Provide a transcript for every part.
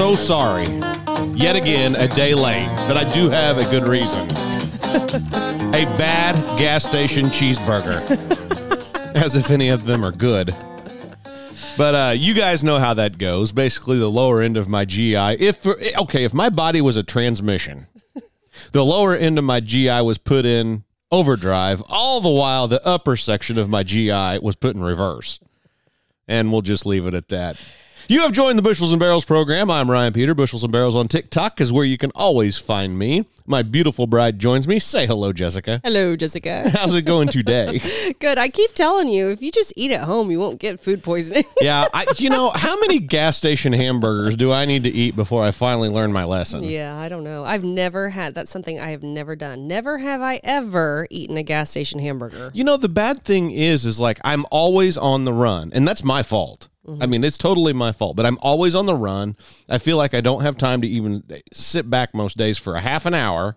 so sorry. Yet again, a day late, but I do have a good reason. a bad gas station cheeseburger. As if any of them are good. But uh, you guys know how that goes. Basically, the lower end of my GI. If okay, if my body was a transmission, the lower end of my GI was put in overdrive. All the while, the upper section of my GI was put in reverse. And we'll just leave it at that. You have joined the Bushels and Barrels program. I'm Ryan Peter. Bushels and Barrels on TikTok is where you can always find me. My beautiful bride joins me. Say hello, Jessica. Hello, Jessica. How's it going today? Good. I keep telling you, if you just eat at home, you won't get food poisoning. yeah. I, you know, how many gas station hamburgers do I need to eat before I finally learn my lesson? yeah, I don't know. I've never had, that's something I have never done. Never have I ever eaten a gas station hamburger. You know, the bad thing is, is like I'm always on the run, and that's my fault. I mean, it's totally my fault, but I'm always on the run. I feel like I don't have time to even sit back most days for a half an hour,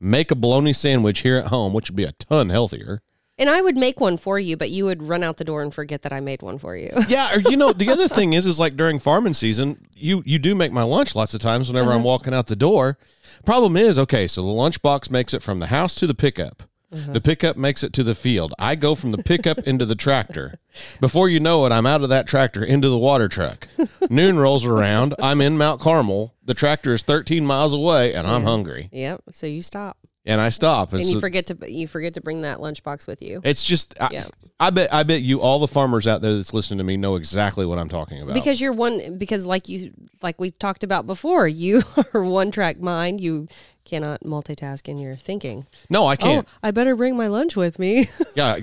make a bologna sandwich here at home, which would be a ton healthier. And I would make one for you, but you would run out the door and forget that I made one for you. Yeah, or you know, the other thing is, is like during farming season, you you do make my lunch lots of times whenever I'm uh-huh. walking out the door. Problem is, okay, so the lunchbox makes it from the house to the pickup. Mm-hmm. The pickup makes it to the field. I go from the pickup into the tractor. Before you know it, I'm out of that tractor into the water truck. Noon rolls around. I'm in Mount Carmel. The tractor is 13 miles away, and I'm mm-hmm. hungry. yep. So you stop. And I stop. And It's, you forget to you forget to bring that lunchbox with you. it's just, I, Yeah. I bet, I bet you, all the farmers out there that's listening to me, know exactly what I'm talking about. Because you're one because like you like we talked about before, you are one track mind. You cannot multitask in your thinking. no, I can't. Oh, I better bring my lunch with me. Yeah,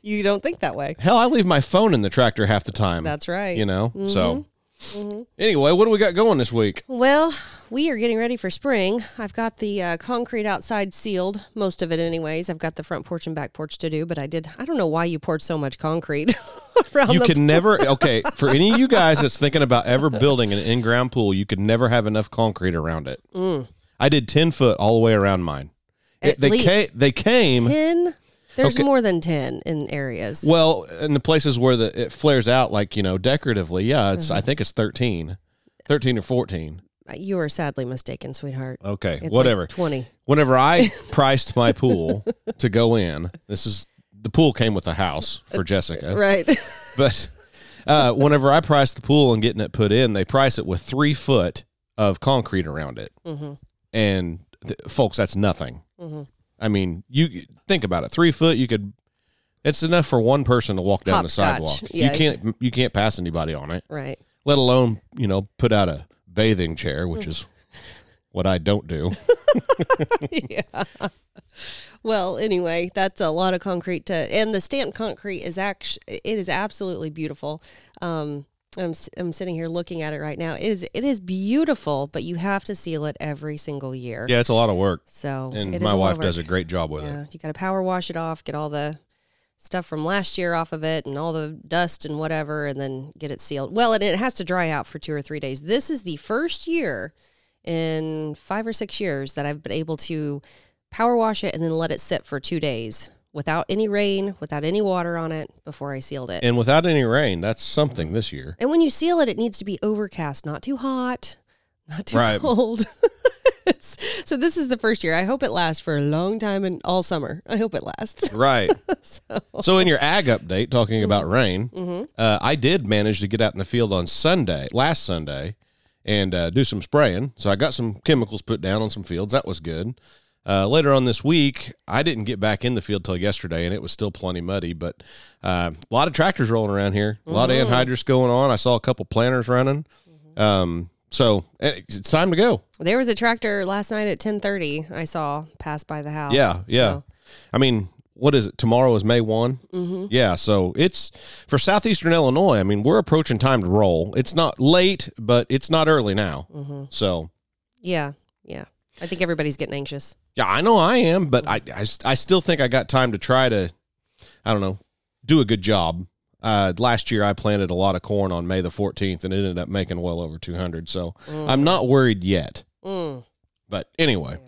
you don't think that way. hell, I leave my phone in the tractor half the time. That's right. You know, mm-hmm. so mm-hmm. anyway, what do we got going this week? Well, we are getting ready for spring. I've got the uh, concrete outside sealed, most of it, anyways. I've got the front porch and back porch to do, but I did. I don't know why you poured so much concrete around You can never, okay, for any of you guys that's thinking about ever building an in ground pool, you could never have enough concrete around it. Mm. I did 10 foot all the way around mine. It- they, came, they came, ten. There's Okay. more than ten in areas. well, in the places where the it flares out, like, you know, decoratively, yeah, it's, I think it's 13, 13 or 14. you are sadly mistaken, sweetheart. Okay, It's like whatever. Twenty. Whenever I priced my pool to go in, this is the pool came with a house for Jessica. Right. But uh, whenever I price the pool and getting it put in, they price it with three foot of concrete around it. Mm-hmm. And th- folks, that's nothing. I mean, you think about it. Three foot, you could. It's enough for one person to walk down the sidewalk. Yeah. You can't. You can't pass anybody on it. right. Let alone you know put out a bathing chair, which is what I don't do. yeah. Well, anyway, that's a lot of concrete to, and the stamped concrete is actually it is absolutely beautiful. Um, I'm I'm sitting here looking at it right now. It is it is beautiful, but you have to seal it every single year. Yeah, it's a lot of work, So and my wife does a great job with it. You got to power wash it off, get all the stuff from last year off of it, and all the dust and whatever, and then get it sealed. Well, and it has to dry out for two or three days. This is the first year in five or six years that I've been able to power wash it and then let it sit for two days without any rain, without any water on it before I sealed it. And without any rain, that's something this year. And when you seal it, it needs to be overcast, not too hot, not too Right. cold. so this is the first year. I hope it lasts for a long time and all summer. I hope it lasts. Right. so. in your ag update, talking Mm-hmm. about rain, uh, I did manage to get out in the field on Sunday, last Sunday, and uh, do some spraying. So I got some chemicals put down on some fields. That was good. Uh, later on this week, I didn't get back in the field till yesterday, and it was still plenty muddy. But uh, a lot of tractors rolling around here, a lot Mm-hmm. of anhydrous going on. I saw a couple planters running. Um, so eh, it's time to go. There was a tractor last night at ten thirty. I saw pass by the house. Yeah, yeah. So, I mean, what is it? Tomorrow is May one. Mm-hmm. Yeah, so it's for southeastern Illinois. I mean, we're approaching time to roll. It's not late, but it's not early now. Mm-hmm. So yeah, yeah. I think everybody's getting anxious. Yeah, I know I am, but I, I I still think I got time to try to, I don't know, do a good job. Uh, last year I planted a lot of corn on May the 14th and it ended up making well over 200. So I'm not worried yet. Mm, But anyway,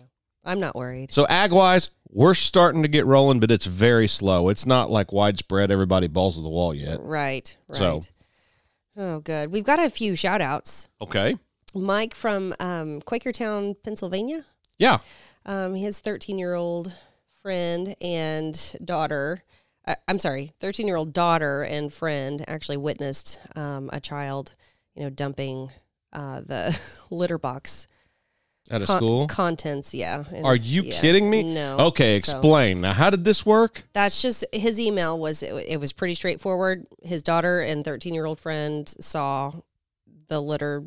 I'm not worried. So ag wise, we're starting to get rolling, but it's very slow. It's not like widespread. Everybody balls to the wall yet. Right. Right. So- Oh, good. We've got a few shout outs. Okay. Mike from um, Quakertown, Pennsylvania. Yeah. Um, his 13 year old friend and daughter, uh, I'm sorry, 13 year old daughter and friend actually witnessed um, a child, you know, dumping uh, the litter box At a con- school. contents. Yeah. And- Are you yeah. kidding me? No. Okay, So- explain. Now, how did this work? That's just his email was it, it was pretty straightforward. His daughter and 13 year old friend saw the litter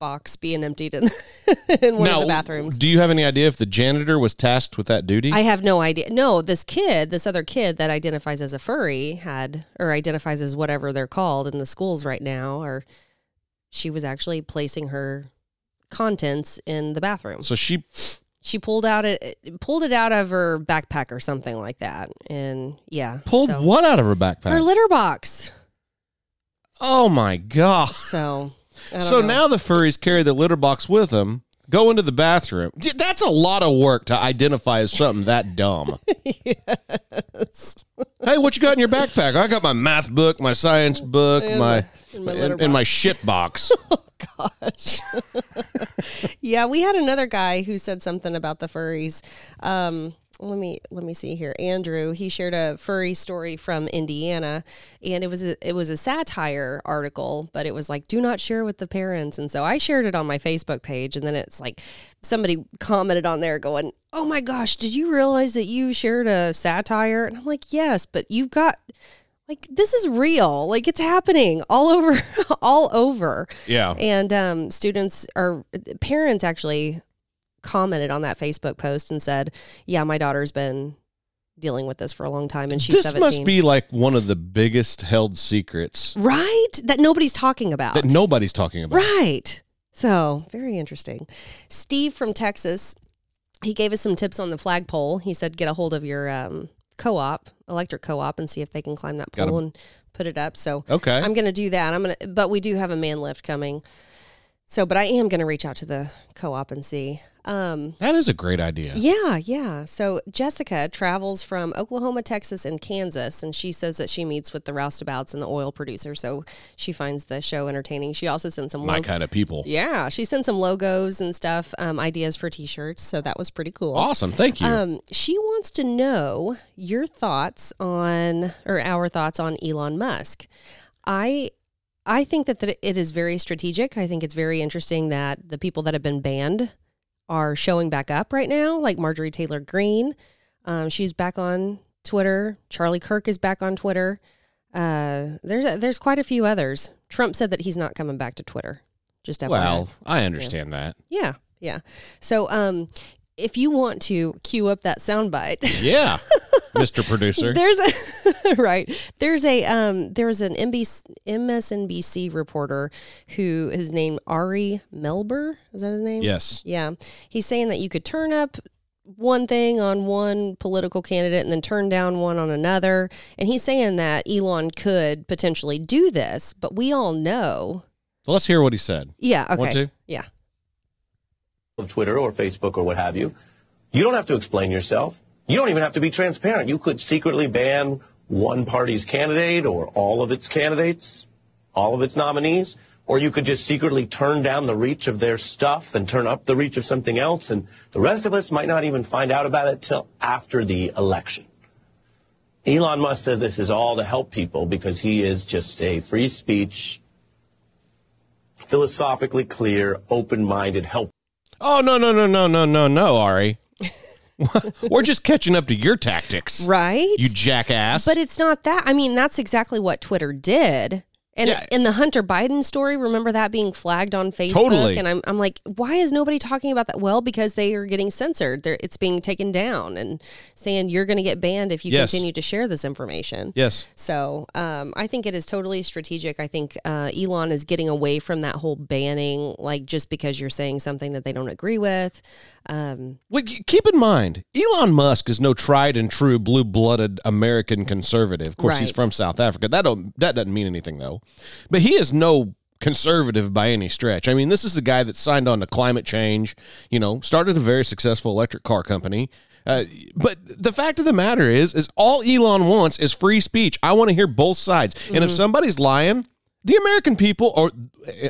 box being emptied in, in one now, of the bathrooms. Do you have any idea if the janitor was tasked with that duty? I have no idea. No, this kid, this other kid that identifies as a furry had, or identifies as whatever they're called in the schools right now, or she was actually placing her contents in the bathroom. so she She pulled out it, pulled it out of her backpack or something like that, and yeah, pulled so- what out of her backpack? her litter box. oh my god! So, So know. now the furries carry the litter box with them, go into the bathroom. That's a lot of work to identify as something that dumb. yes. hey, what you got in your backpack? I got my math book, my science book, And my my- and my and, my shit box. gosh. yeah, we had another guy who said something about the furries. Um, let me let me see here. Andrew, he shared a furry story from Indiana, and it was a, it was a satire article, but it was like do not share with the parents. And so I shared it on my Facebook page, and then it's like somebody commented on there going, "Oh my gosh, did you realize that you shared a satire?" And I'm like, "Yes, but you've got." Like this is real. Like it's happening all over all over. yeah. And um, students or parents actually commented on that Facebook post and said, "Yeah, my daughter's been dealing with this for a long time, and she's This 17." must be like one of the biggest held secrets right that nobody's talking about. that nobody's talking about. Right. So very interesting. Steve from Texas, he gave us some tips on the flagpole. He said, get a hold of your um, co-op, electric co-op, and see if they can climb that pole and put it up. So Okay. I'm going to do that. I'm going to, but we do have a man lift coming. So, but I am going to reach out to the co-op and see. Um, that is a great idea. yeah, yeah. So Jessica travels from Oklahoma, Texas, and Kansas, and she says that she meets with the roustabouts and the oil producer. So she finds the show entertaining. She also sent some My log- kind of people. yeah, she sent some logos and stuff, um, ideas for T-shirts. So that was pretty cool. Awesome. Thank you. Um, she wants to know your thoughts on, or our thoughts on Elon Musk. I, I think that, that it is very strategic. I think it's very interesting that the people that have been banned are showing back up right now, like Marjorie Taylor Greene. Um, she's back on Twitter. Charlie Kirk is back on Twitter. Uh, there's there's quite a few others. Trump said that he's not coming back to Twitter. Just FYI. well, I understand that. Yeah, yeah. So, um, if you want to cue up that soundbite, Yeah, Mr. Producer. there's a right. There's a um, there's an NBC, MSNBC reporter who is named Ari Melber. Is that his name? Yes. Yeah. He's saying that you could turn up one thing on one political candidate and then turn down one on another. And he's saying that Elon could potentially do this, but we all know. Well, let's hear what he said. Yeah. Okay. Want to? Yeah. Of Twitter or Facebook or what have you, you don't have to explain yourself. You don't even have to be transparent. You could secretly ban one party's candidate or all of its candidates, all of its nominees, or you could just secretly turn down the reach of their stuff and turn up the reach of something else, and the rest of us might not even find out about it till after the election. Elon Musk says this is all to help people because he is just a free speech, philosophically clear, open-minded, help Oh no no no no no no no, Ari. We're just catching up to your tactics, Right. you jackass. But it's not that. I mean, that's exactly what Twitter did. And Yeah. in the Hunter Biden story, remember that being flagged on Facebook? Totally. And I'm, I'm like, why is nobody talking about that? Well, because they are getting censored. They're, it's being taken down and saying you're going to get banned if you Yes. continue to share this information. yes. So um, I think it is totally strategic. I think uh, Elon is getting away from that whole banning, like just because you're saying something that they don't agree with. Um, Well, keep in mind, Elon Musk is no tried and true blue-blooded American conservative. Of course, he's from South Africa. That don't that doesn't mean anything though. But he is no conservative by any stretch. I mean, this is the guy that signed on to climate change. You know, started a very successful electric car company. Uh, but the fact of the matter is, is all Elon wants is free speech. I want to hear both sides. And if somebody's lying, the American people, or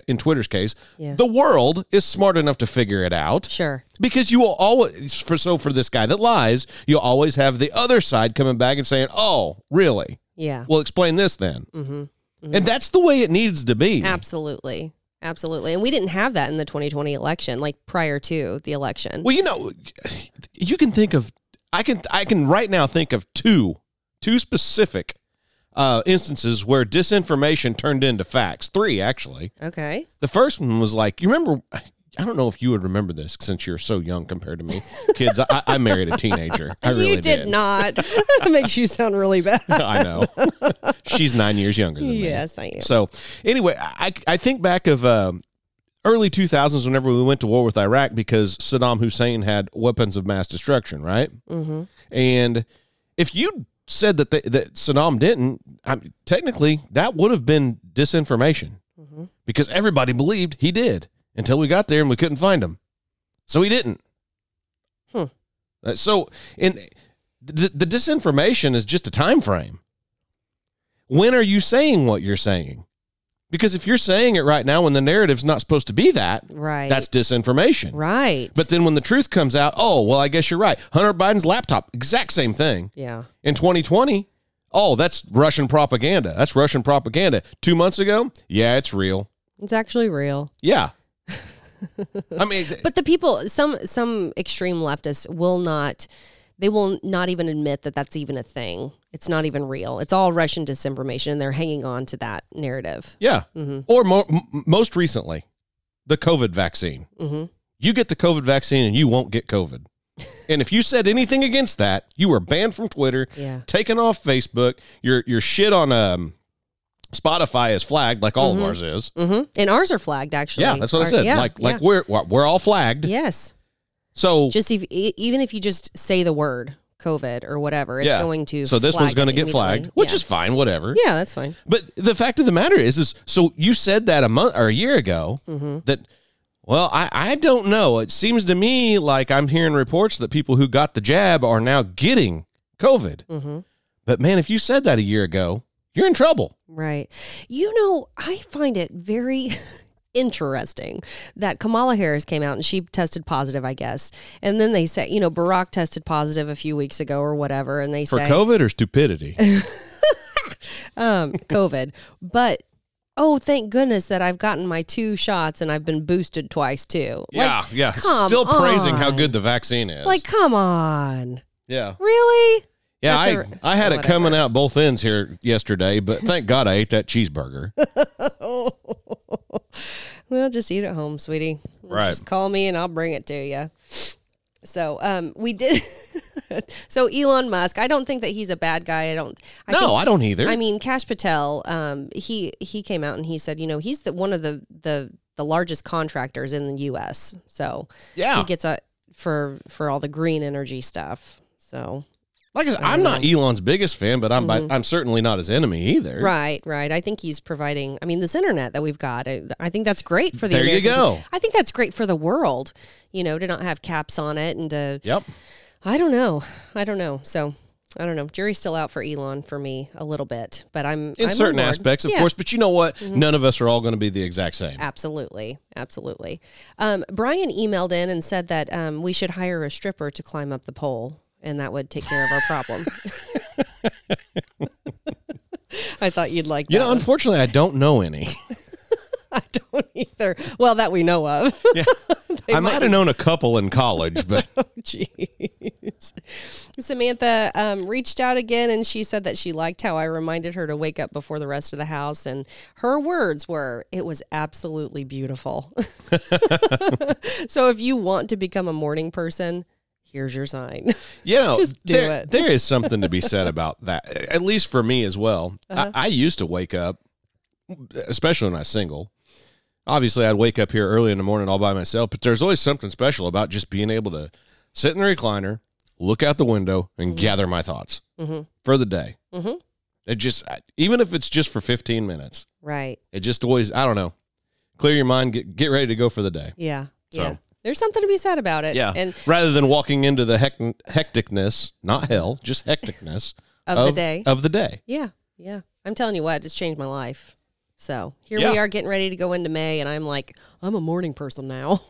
in Twitter's case, Yeah. the world is smart enough to figure it out. Sure. Because you will always, for so for this guy that lies, you'll always have the other side coming back and saying, "Oh, really? Yeah. Well, explain this then." Mm-hmm. And that's the way it needs to be. Absolutely. Absolutely. And we didn't have that in the 2020 election, like prior to the election. Well, you know, you can think of I can I can right now think of two two specific uh, instances where disinformation turned into facts. Three actually. okay. The first one was like you remember. I don't know if you would remember this since you're so young compared to me. Kids, I, I married a teenager. I really you did, not. that makes you sound really bad. I know. She's nine years younger than me. Yes, I am. So anyway, I I think back of um, early 2000s whenever we went to war with Iraq because Saddam Hussein had weapons of mass destruction, right? Mm-hmm. And if you said that they, that Saddam didn't, I mean, technically that would have been disinformation Mm-hmm. because everybody believed he did until we got there and we couldn't find him. So he didn't. Hmm. Uh, So in the, the disinformation is just a time frame. When are you saying what you're saying? Because if you're saying it right now when the narrative's not supposed to be that, Right. that's disinformation. Right. But then when the truth comes out, oh, well, I guess you're right. Hunter Biden's laptop, exact same thing. yeah. In 2020, oh, that's Russian propaganda. That's Russian propaganda. Two months ago, yeah, it's real. It's actually real. Yeah. I mean, But the people, some some extreme leftists will not. They will not even admit that that's even a thing. It's not even real. It's all Russian disinformation, and they're hanging on to that narrative. yeah. Or mo- m- most recently, the COVID vaccine. Mm-hmm. You get the COVID vaccine and you won't get COVID. and if you said anything against that, you were banned from Twitter, Yeah. taken off Facebook. Your your shit on um, Spotify is flagged, like all of ours is. Mm-hmm. And ours are flagged, actually. Yeah, that's what I said. yeah, like like yeah. we're we're all flagged. yes. So Just if, even if you just say the word COVID or whatever, it's yeah. going to. So this one's going to get flagged, which yeah. is fine, whatever. yeah, that's fine. But the fact of the matter is, is so you said that a month or a year ago Mm-hmm. that. Well, I, I don't know. It seems to me like I'm hearing reports that people who got the jab are now getting COVID. Mm-hmm. But man, if you said that a year ago, you're in trouble. Right. You know, I find it very interesting that Kamala Harris came out and she tested positive, I guess. And then they say, you know, Barack tested positive a few weeks ago or whatever. And they said For say, COVID or stupidity? um, COVID. But oh, thank goodness that I've gotten my two shots and I've been boosted twice too. yeah, Like, yeah. come Still praising how good the vaccine is. Like, come on. yeah. Really? Yeah, I, That's had it coming out both ends here yesterday, but thank God I ate that cheeseburger. Well, just eat at home, sweetie. Right. Just call me and I'll bring it to you. So, um, we did. so Elon Musk, I don't think that he's a bad guy. I don't. I no, think- I don't either. I mean, Kash Patel, um, he he came out and he said, you know, he's the one of the the the largest contractors in the U.S. So Yeah. he gets a for for all the green energy stuff. So like I said, I'm not Elon's biggest fan, but I'm by, I'm certainly not his enemy either. Mm-hmm. right, right. I think he's providing. I mean, this internet that we've got, I, I think that's great for the. There you go. I think that's great for the world. You know, to not have caps on it and to. Yep. I don't know. I don't know. So. I don't know. Jury's still out for Elon for me a little bit, but I'm In I'm certain aspects, of Yeah. Mm-hmm. course, but you know what? None of us are all going to be the exact same. Absolutely, absolutely. Um, Brian emailed in and said that um, we should hire a stripper to climb up the pole, and that would take care of our problem. I thought you'd like that. You know, one. unfortunately, I don't know any. I don't either. Well, that we know of. Yeah. I might have known a couple in college, but Jeez. Samantha um, reached out again and she said that she liked how I reminded her to wake up before the rest of the house. And her words were, it was absolutely beautiful. so if you want to become a morning person, here's your sign. you know, Just do there, it. there is something to be said about that. At least for me as well. Uh-huh. I, I used to wake up, especially when I was single. Obviously, I'd wake up here early in the morning all by myself, but there's always something special about just being able to sit in the recliner, look out the window, and gather my thoughts Mhm. for the day. Mhm. It just, even if it's just for 15 minutes, Right. it just always, I don't know, clear your mind, get, get ready to go for the day. Yeah. So- Yeah. There's something to be said about it. Yeah. And rather than walking into the hec- hecticness, not hell, just hecticness Of the day. Of the day. yeah. Yeah. I'm telling you what, it's changed my life. So here Yeah. we are getting ready to go into May, and I'm like, I'm a morning person now.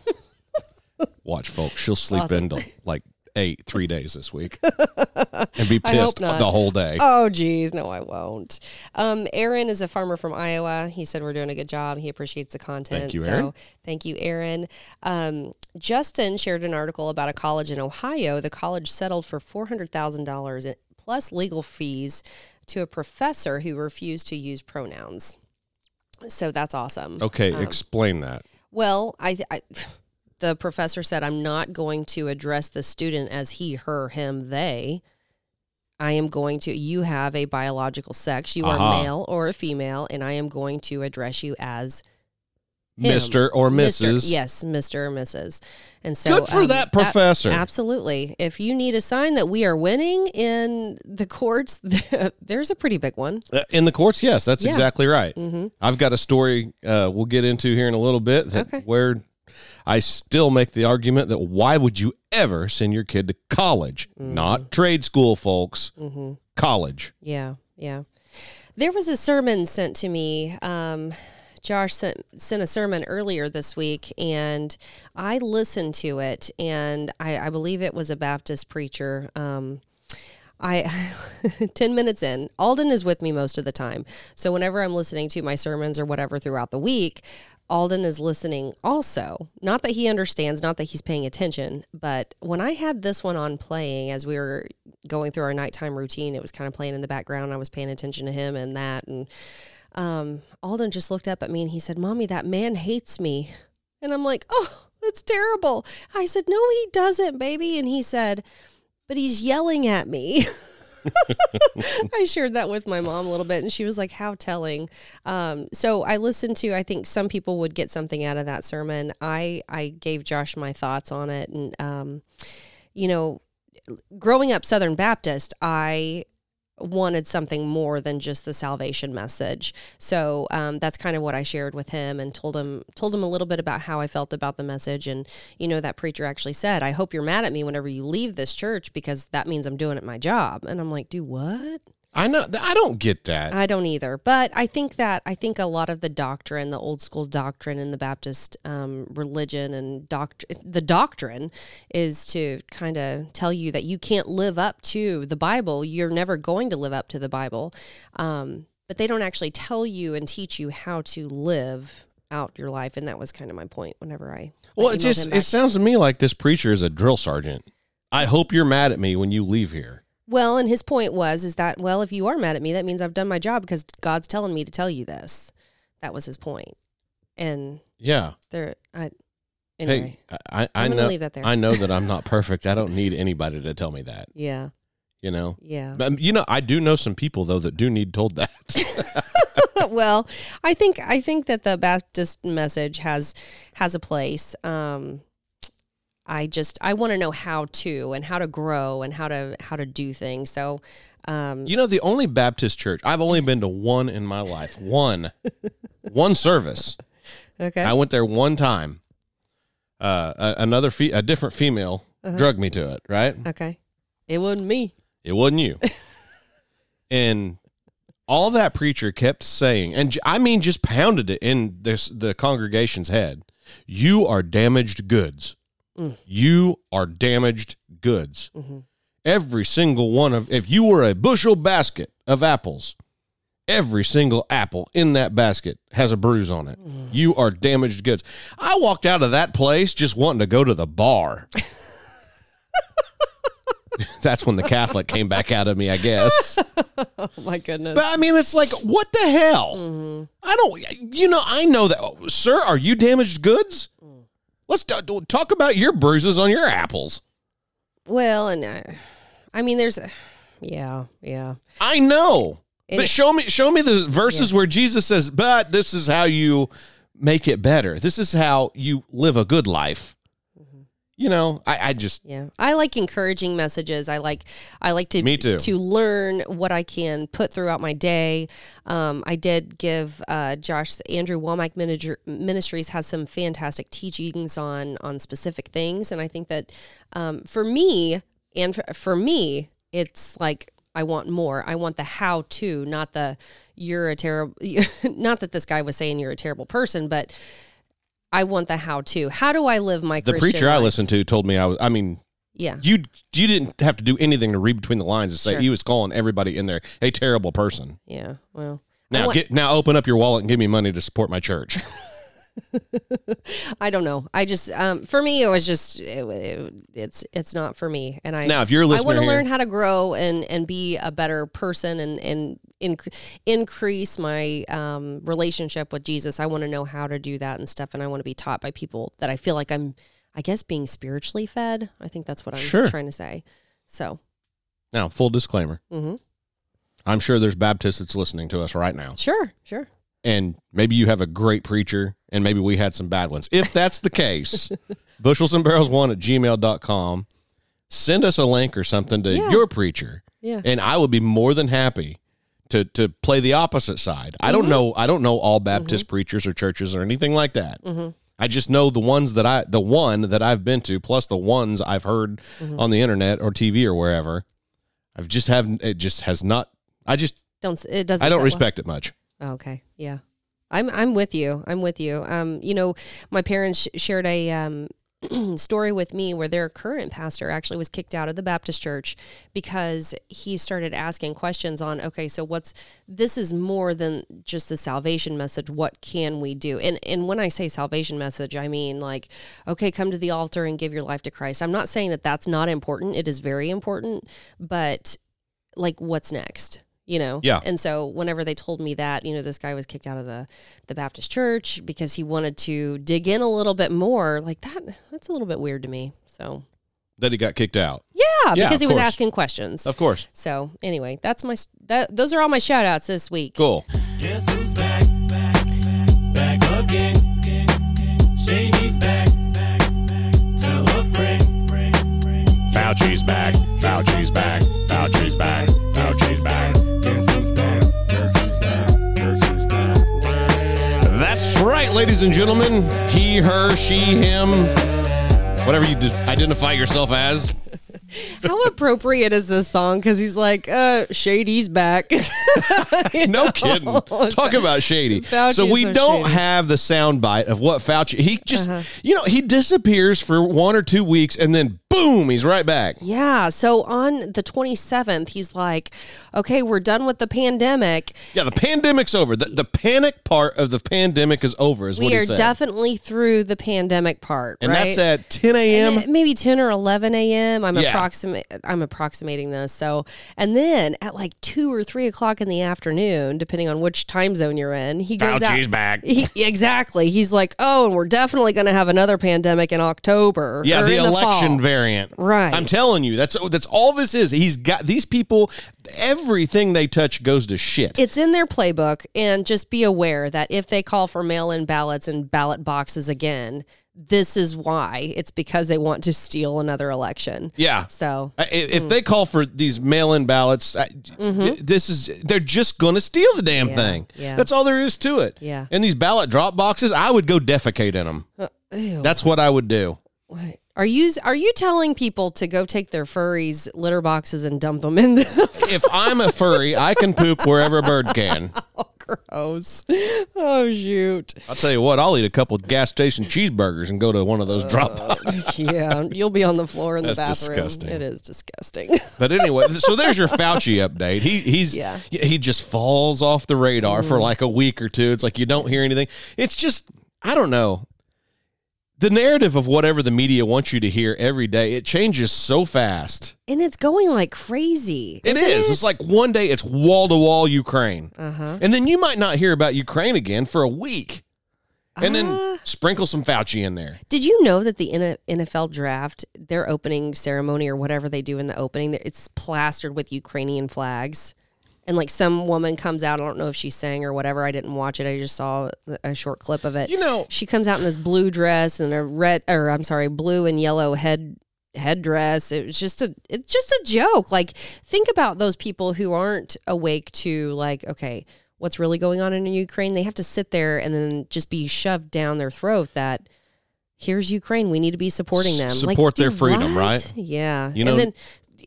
Watch, folks. She'll sleep Awesome. into like eight, three days this week and be pissed the whole day. Oh, geez. No, I won't. Um, Aaron is a farmer from Iowa. He said we're doing a good job. He appreciates the content. Thank you, so Aaron. thank you, Aaron. Um, Justin shared an article about a college in Ohio. The college settled for $400,000 plus legal fees to a professor who refused to use pronouns. So that's awesome. Okay, explain that. Well, I, I the professor said I'm not going to address the student as he, her, him, they. I am going to you have a biological sex. You Aha. are male or a female and I am going to address you as him. Mr. or Mr. Mrs. Yes, Mr. or Mrs. And so Good for um, that professor. absolutely. If you need a sign that we are winning in the courts, there's a pretty big one. Uh, In the courts, yes, that's Yeah. exactly right. hmm I've got a story uh, we'll get into here in a little bit that Okay. where I still make the argument that why would you ever send your kid to college? Mm-hmm. Not trade school, folks. College. Yeah, yeah. There was a sermon sent to me. Um, Josh sent sent a sermon earlier this week, and I listened to it, and I, I believe it was a Baptist preacher. Um, I 10 minutes in, Alden is with me most of the time. So whenever I'm listening to my sermons or whatever throughout the week, Alden is listening also. Not that he understands, not that he's paying attention, but when I had this one on playing as we were going through our nighttime routine, it was kind of playing in the background. I was paying attention to him and that. And um, Alden just looked up at me and he said, Mommy, that man hates me. And I'm like, Oh, that's terrible. I said, No, he doesn't, baby. And he said, But he's yelling at me. I shared that with my mom a little bit, and she was like, "How telling." Um, so I listened to. I think some people would get something out of that sermon. I I gave Josh my thoughts on it, and um, you know, growing up Southern Baptist, I wanted something more than just the salvation message. So um, that's kind of what I shared with him and told him told him a little bit about how I felt about the message. And you know that preacher actually said, "I hope you're mad at me whenever you leave this church because that means I'm doing it my job." And I'm like, "Do what?" I know. I don't get that. I don't either. But I think that I think a lot of the doctrine, the old school doctrine in the Baptist um, religion and doct- the doctrine is to kind of tell you that you can't live up to the Bible. You're never going to live up to the Bible. Um, but they don't actually tell you and teach you how to live out your life. And that was kind of my point whenever I. I well, it just it sounds to me like this preacher is a drill sergeant. I hope you're mad at me when you leave here. Well, and his point was is that well, if you are mad at me, that means I've done my job because God's telling me to tell you this. That was his point. And Yeah. there, I anyway, Hey, I, I, know. leave that there. I know that I'm not perfect. I don't need anybody to tell me that. yeah, You know. yeah. But, you know, I do know some people though that do need told that. well, I think I think that the Baptist message has has a place. Um, I just I want to know how to and how to grow and how to how to do things. So, um, you know, the only Baptist church I've only been to one in my life. One, one service. okay, I went there one time. Uh, a, another fe- a different female Uh-huh. drugged me to it. Right. okay, it wasn't me. It wasn't you. and all that preacher kept saying, and j- I mean, just pounded it in this the congregation's head. You are damaged goods. Mm. You are damaged goods. Mhm. Every single one of, if you were a bushel basket of apples, every single apple in that basket has a bruise on it. You are damaged goods. I walked out of that place just wanting to go to the bar. That's when the Catholic came back out of me, I guess. Oh my goodness. But I mean, it's like, what the hell? Mm-hmm. I don't, you know, I know that. oh, sir, are you damaged goods? Let's t- talk about your bruises on your apples. well, and uh, I mean, there's, yeah, yeah. I know. And but it- show me show me the verses where Jesus says, "But this is how you make it better. This is how you live a good life." You know, I, I just Yeah, I like encouraging messages. I like I like to Me too. to learn what I can put throughout my day. Um, I did give uh, Josh Andrew Wommack Manager, Ministries has some fantastic teachings on on specific things, and I think that um, for me and for, for me, it's like I want more. I want the how to, not the you're a terrible. Not that this guy was saying you're a terrible person, but I want the how to. How do I live my The Christian preacher I life? listened to told me I was. I mean, Yeah, you you didn't have to do anything to read between the lines and say Sure. he was calling everybody in there a terrible person. yeah. Well, I Now want- get now open up your wallet and give me money to support my church. I don't know. I just um, for me it was just it, it, it's it's not for me. And I Now, if you're I want to learn how to grow and and be a better person and and inc- increase my um, relationship with Jesus. I want to know how to do that and stuff, and I want to be taught by people that I feel like I'm. I guess being spiritually fed. I think that's what I'm Sure. trying to say. So, now, full disclaimer: hmm I'm sure there's Baptists that's listening to us right now, sure, sure. and maybe you have a great preacher, and maybe we had some bad ones. If that's the case, bushels and barrels one at gmail.com. Send us a link or something to Yeah. your preacher. Yeah. and I would be more than happy to to play the opposite side. I Mm-hmm. don't know I don't know all Baptist preachers or churches or anything like that. Mm-hmm. I just know the ones that I the one that I've been to plus the ones I've heard Mm-hmm. on the internet or TV or wherever. I've just haven't it just has not I just Don't it doesn't. I don't sit well. respect it much. Okay. Yeah. I'm I'm with you. I'm with you. Um, you know, my parents sh- shared a um story with me where their current pastor actually was kicked out of the Baptist church because he started asking questions on okay, so what's this is more than just the salvation message. What can we do? And and when I say salvation message, I mean like okay, come to the altar and give your life to Christ. I'm not saying that that's not important. It is very important, but like what's next? You know? Yeah. And so whenever they told me that, you know, this guy was kicked out of the the Baptist church because he wanted to dig in a little bit more, like that that's a little bit weird to me. So That he got kicked out. yeah, Yeah, because of he was asking questions. Of course. So anyway, that's my that those are all my shout outs this week. Cool. Guess who's back? Back, back again. Shady's back. Tell a friend. Fauci's back. Fauci's back. Fauci's back. Fauci's back. Right, ladies and gentlemen. He, her, she, him, whatever you identify yourself as. How appropriate is this song? Because he's like, uh, Shady's back. No kidding. Talk about shady. So we so don't shady. have the soundbite of what Fauci. He just, Uh-huh. you know, he disappears for one or two weeks, and then boom, he's right back. Yeah. So on the 27th, he's like, okay, we're done with the pandemic. Yeah, the pandemic's over. The, the panic part of the pandemic is over. Is what We he are said. definitely through the pandemic part, and right? that's at 10 a.m. maybe 10 or 11 a.m. I'm Yeah. approximate. I'm approximating this. So, and then at like two or three o'clock in the afternoon, depending on which time zone you're in, he goes Fauci's out. back. He, exactly. He's like, oh, and we're definitely going to have another pandemic in October. Yeah, or the in the election fall. Variant. Right. I'm telling you, that's that's all this is. He's got these people. Everything they touch goes to shit. It's in their playbook, and just be aware that if they call for mail in ballots and ballot boxes again, this is why. It's because they want to steal another election. yeah. So, If they call for these mail-in ballots, I- this is they're just going to steal the damn Mm-hmm. Yeah, thing. yeah. That's all there is to it. Yeah. And these ballot drop boxes, I would go defecate in them. ew. That's what I would do. Are you are you telling people to go take their furries litter boxes and dump them in the If I'm a furry, I can poop wherever a bird can. Oh, gross? Oh shoot! I'll tell you what, I'll eat a couple gas station cheeseburgers and go to one of those uh, drop boxes. Yeah, you'll be on the floor in That's the bathroom. disgusting. It is disgusting. But anyway, so there's your Fauci update. He he's Yeah. he just falls off the radar for mm. like a week or two. It's like you don't hear anything. It's just I don't know. The narrative of whatever the media wants you to hear every day, it changes so fast. and it's going like crazy. It is. It's like one day it's wall to wall Ukraine. Uh-huh. And then you might not hear about Ukraine again for a week. And Ah. then sprinkle some Fauci in there. Did you know that the NFL draft, their opening ceremony or whatever they do in the opening, it's plastered with Ukrainian flags? And like some woman comes out, I don't know if she sang or whatever. I didn't watch it. I just saw a short clip of it. You know- she comes out in this blue dress and a red, or I'm sorry, blue and yellow head headdress. It was just a, it's just a joke. Like think about those people who aren't awake to like, okay, what's really going on in Ukraine? They have to sit there and then just be shoved down their throat that here's Ukraine. We need to be supporting them. Support their dude, freedom, what? right? Yeah. You know- and then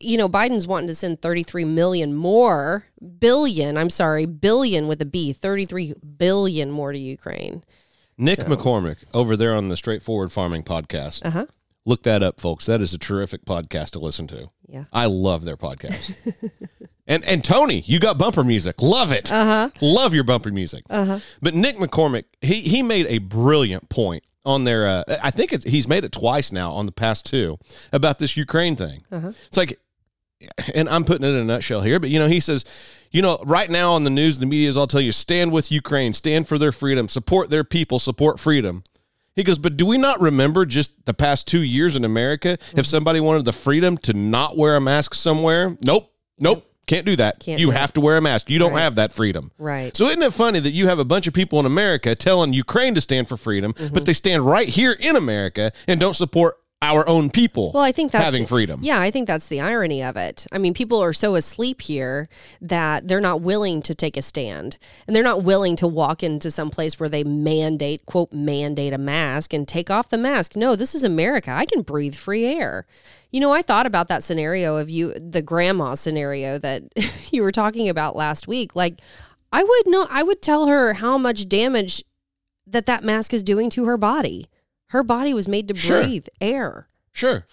you know, Biden's wanting to send 33 million more, billion, I'm sorry, billion with a B, 33 billion more to Ukraine. Nick McCormick over there on the Straightforward Farming podcast. Uh huh. Look that up, folks. That is a terrific podcast to listen to. Yeah. I love their podcast. and and Tony, you got bumper music. Love it. Uh-huh. Love your bumper music. Uh-huh. But Nick McCormick, he he made a brilliant point on their uh, I think it's, he's made it twice now on the past two about this Ukraine thing. Uh-huh. It's like and I'm putting it in a nutshell here, but you know, he says, you know, right now on the news, the media media's all tell you stand with Ukraine, stand for their freedom, support their people, support freedom. He goes, but do we not remember just the past two years in America? If somebody wanted the freedom to not wear a mask somewhere, nope, nope, can't do that. Can't you do it. have to wear a mask. You don't Right. have that freedom. Right. So isn't it funny that you have a bunch of people in America telling Ukraine to stand for freedom, Mm-hmm. but they stand right here in America and don't support our own people Well, I think that's having the- freedom. Yeah, I think that's the irony of it. I mean, people are so asleep here that they're not willing to take a stand, and they're not willing to walk into some place where they mandate quote mandate a mask and take off the mask. No, this is America. I can breathe free air. You know, I thought about that scenario of you, the grandma scenario that you were talking about last week. Like, I would know, I would tell her how much damage that that mask is doing to her body. Her body was made to Sure. breathe air. Sure.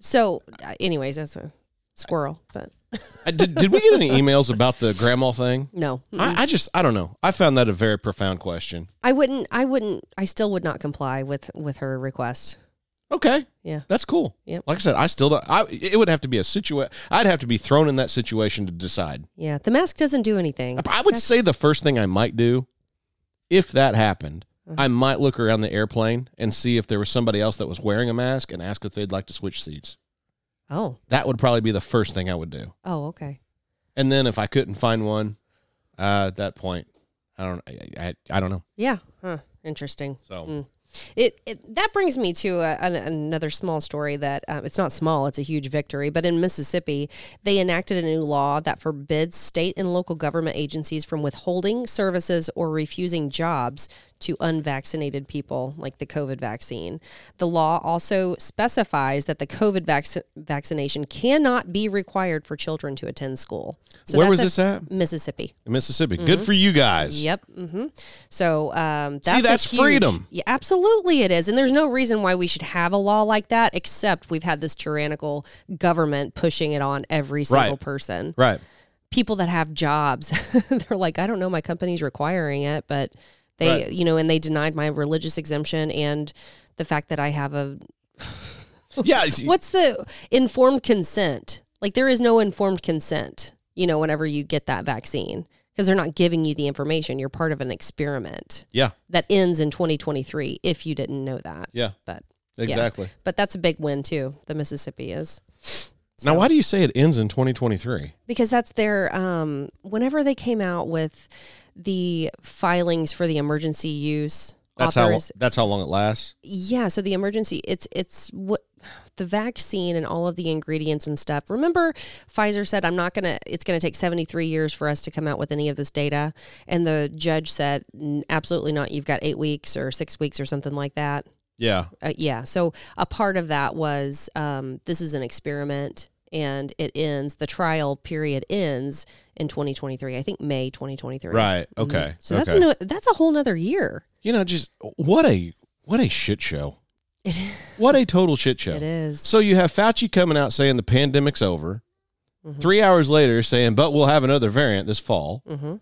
So, uh, anyways, that's a squirrel, but Uh, did, did we get any emails about the grandma thing? no, I, I just I don't know. I found that a very profound question. I wouldn't. I wouldn't. I still would not comply with with her request. Okay, Yeah. that's cool. Yep. Like I said, I still don't. I, it would have to be a situation. I'd have to be thrown in that situation to decide. Yeah, the mask doesn't do anything. I would say the first thing I might do, if that happened, Mm-hmm. I might look around the airplane and see if there was somebody else that was wearing a mask and ask if they'd like to switch seats. Oh, That would probably be the first thing I would do. oh, okay. And then if I couldn't find one, uh, at that point, I don't. I, I, I don't know. Yeah, huh. Interesting. So Mm. It, it that brings me to a, an, another small story that um, it's not small; it's a huge victory. But in Mississippi, they enacted a new law that forbids state and local government agencies from withholding services or refusing jobs to unvaccinated people, like the COVID vaccine. The law also specifies that the COVID vac- vaccination cannot be required for children to attend school. So where that's was this at? Mississippi. Mississippi. Good for you guys. Yep. Mm-hmm. So um, that's a that's huge- freedom. Yeah, absolutely, it is, and there's no reason why we should have a law like that, except we've had this tyrannical government pushing it on every single Right. person. Right. People that have jobs, they're like, I don't know, my company's requiring it, but they, Right. you know, and they denied my religious exemption and the fact that I have a Yeah. what's the informed consent? Like there is no informed consent, you know, whenever you get that vaccine because they're not giving you the information. You're part of an experiment Yeah. that ends in 2023 if you didn't know that. Yeah. But Exactly. but that's a big win too. The Mississippi is. Now, why do you say it ends in 2023? because that's their um whenever they came out with the filings for the emergency use That's how. That's how long it lasts. yeah so the emergency it's it's what the vaccine and all of the ingredients and stuff remember pfizer said i'm not gonna it's gonna take 73 years for us to come out with any of this data and the judge said absolutely not you've got eight weeks or six weeks or something like that Yeah. uh, yeah. So a part of that was um, this is an experiment and it ends, the trial period ends in 2023. I think May 2023. Right. Okay. So that's, okay. no, that's a whole nother year. you know, just what a what a shit show. It, What a total shit show. it is. So you have Fauci coming out saying the pandemic's over. Mm-hmm. Three hours later, saying, "But we'll have another variant this fall." hmm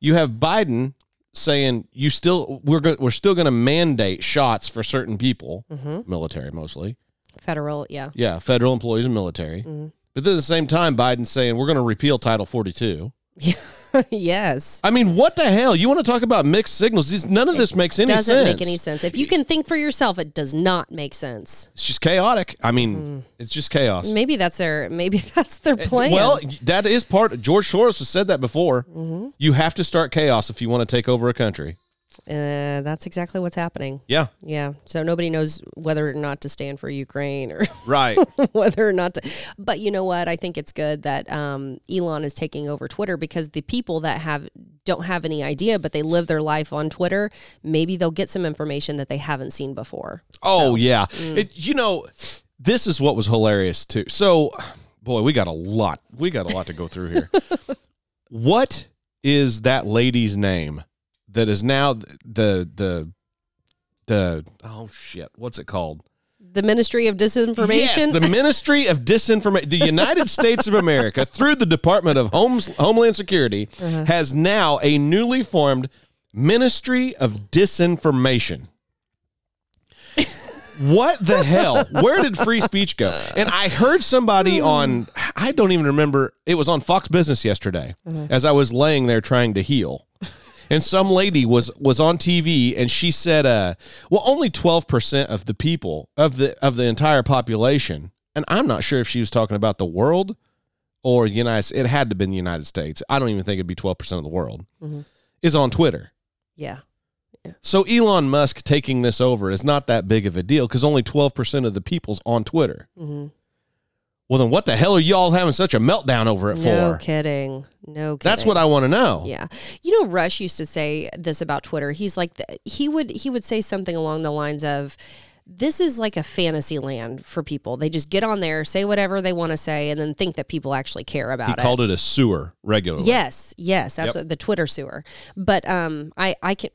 You have Biden saying, "You still we're go- we're still going to mandate shots for certain people, hmm military mostly, Federal, yeah. yeah, federal employees and military." Mhm. But then at the same time, Biden's saying we're going to repeal Title 42. yes. I mean, what the hell? You want to talk about mixed signals? These- None of this makes any sense. It doesn't make any sense. If you can think for yourself, it does not make sense. It's just chaotic. I mean, Mm-hmm. it's just chaos. Maybe that's their maybe that's their plan. Well, that is part. George Soros has said that before. Mm-hmm. You have to start chaos if you want to take over a country. Uh, that's exactly what's happening. Yeah, Yeah. So nobody knows whether or not to stand for Ukraine or right. whether or not to. But you know what? I think it's good that um, Elon is taking over Twitter because the people that have don't have any idea, but they live their life on Twitter, maybe they'll get some information that they haven't seen before. oh yeah. mm. It, you know, this is what was hilarious too. So boy, we got a lot. We got a lot to go through here. what is that lady's name that is now the the the oh shit, what's it called? The Ministry of Disinformation. Yes, the Ministry of Disinformation, the United States of America, through the Department of Homes, Homeland Security, Uh-huh. has now a newly formed Ministry of Disinformation. what the hell? Where did free speech go? And I heard somebody on, I don't even remember, it was on Fox Business yesterday Uh-huh. as I was laying there trying to heal and some lady was was on TV and she said uh well only 12% of the people of the of the entire population and I'm not sure if she was talking about the world or the United it had to have been the United States. I don't even think it'd be 12% of the world is on Twitter. Yeah. so Elon Musk taking this over is not that big of a deal cuz only 12% of the people's on Twitter. Mm Mhm. Well then what the hell are y'all having such a meltdown over it for? No kidding. No kidding. that's what I want to know Yeah. You know, Rush used to say this about Twitter. He's like, he would he would say something along the lines of, "This is like a fantasy land for people. They just get on there, say whatever they want to say, and then think that people actually care about he it." He called it a sewer regularly Yes, yes, absolutely. The Twitter sewer. But um, I I can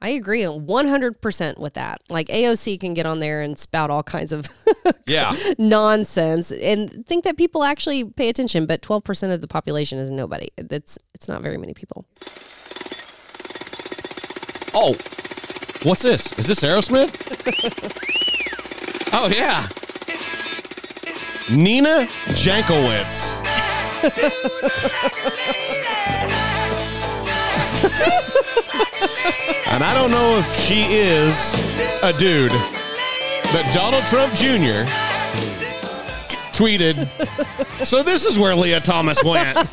I agree one hundred percent with that. Like AOC can get on there and spout all kinds of yeah nonsense and think that people actually pay attention. But twelve percent of the population is nobody. That's it's not very many people. Oh, what's this? Is this Aerosmith? oh yeah, Nina Jankowicz. and I don't know if she is a dude, but Donald Trump Jr. tweeted. So this is where Lia Thomas went.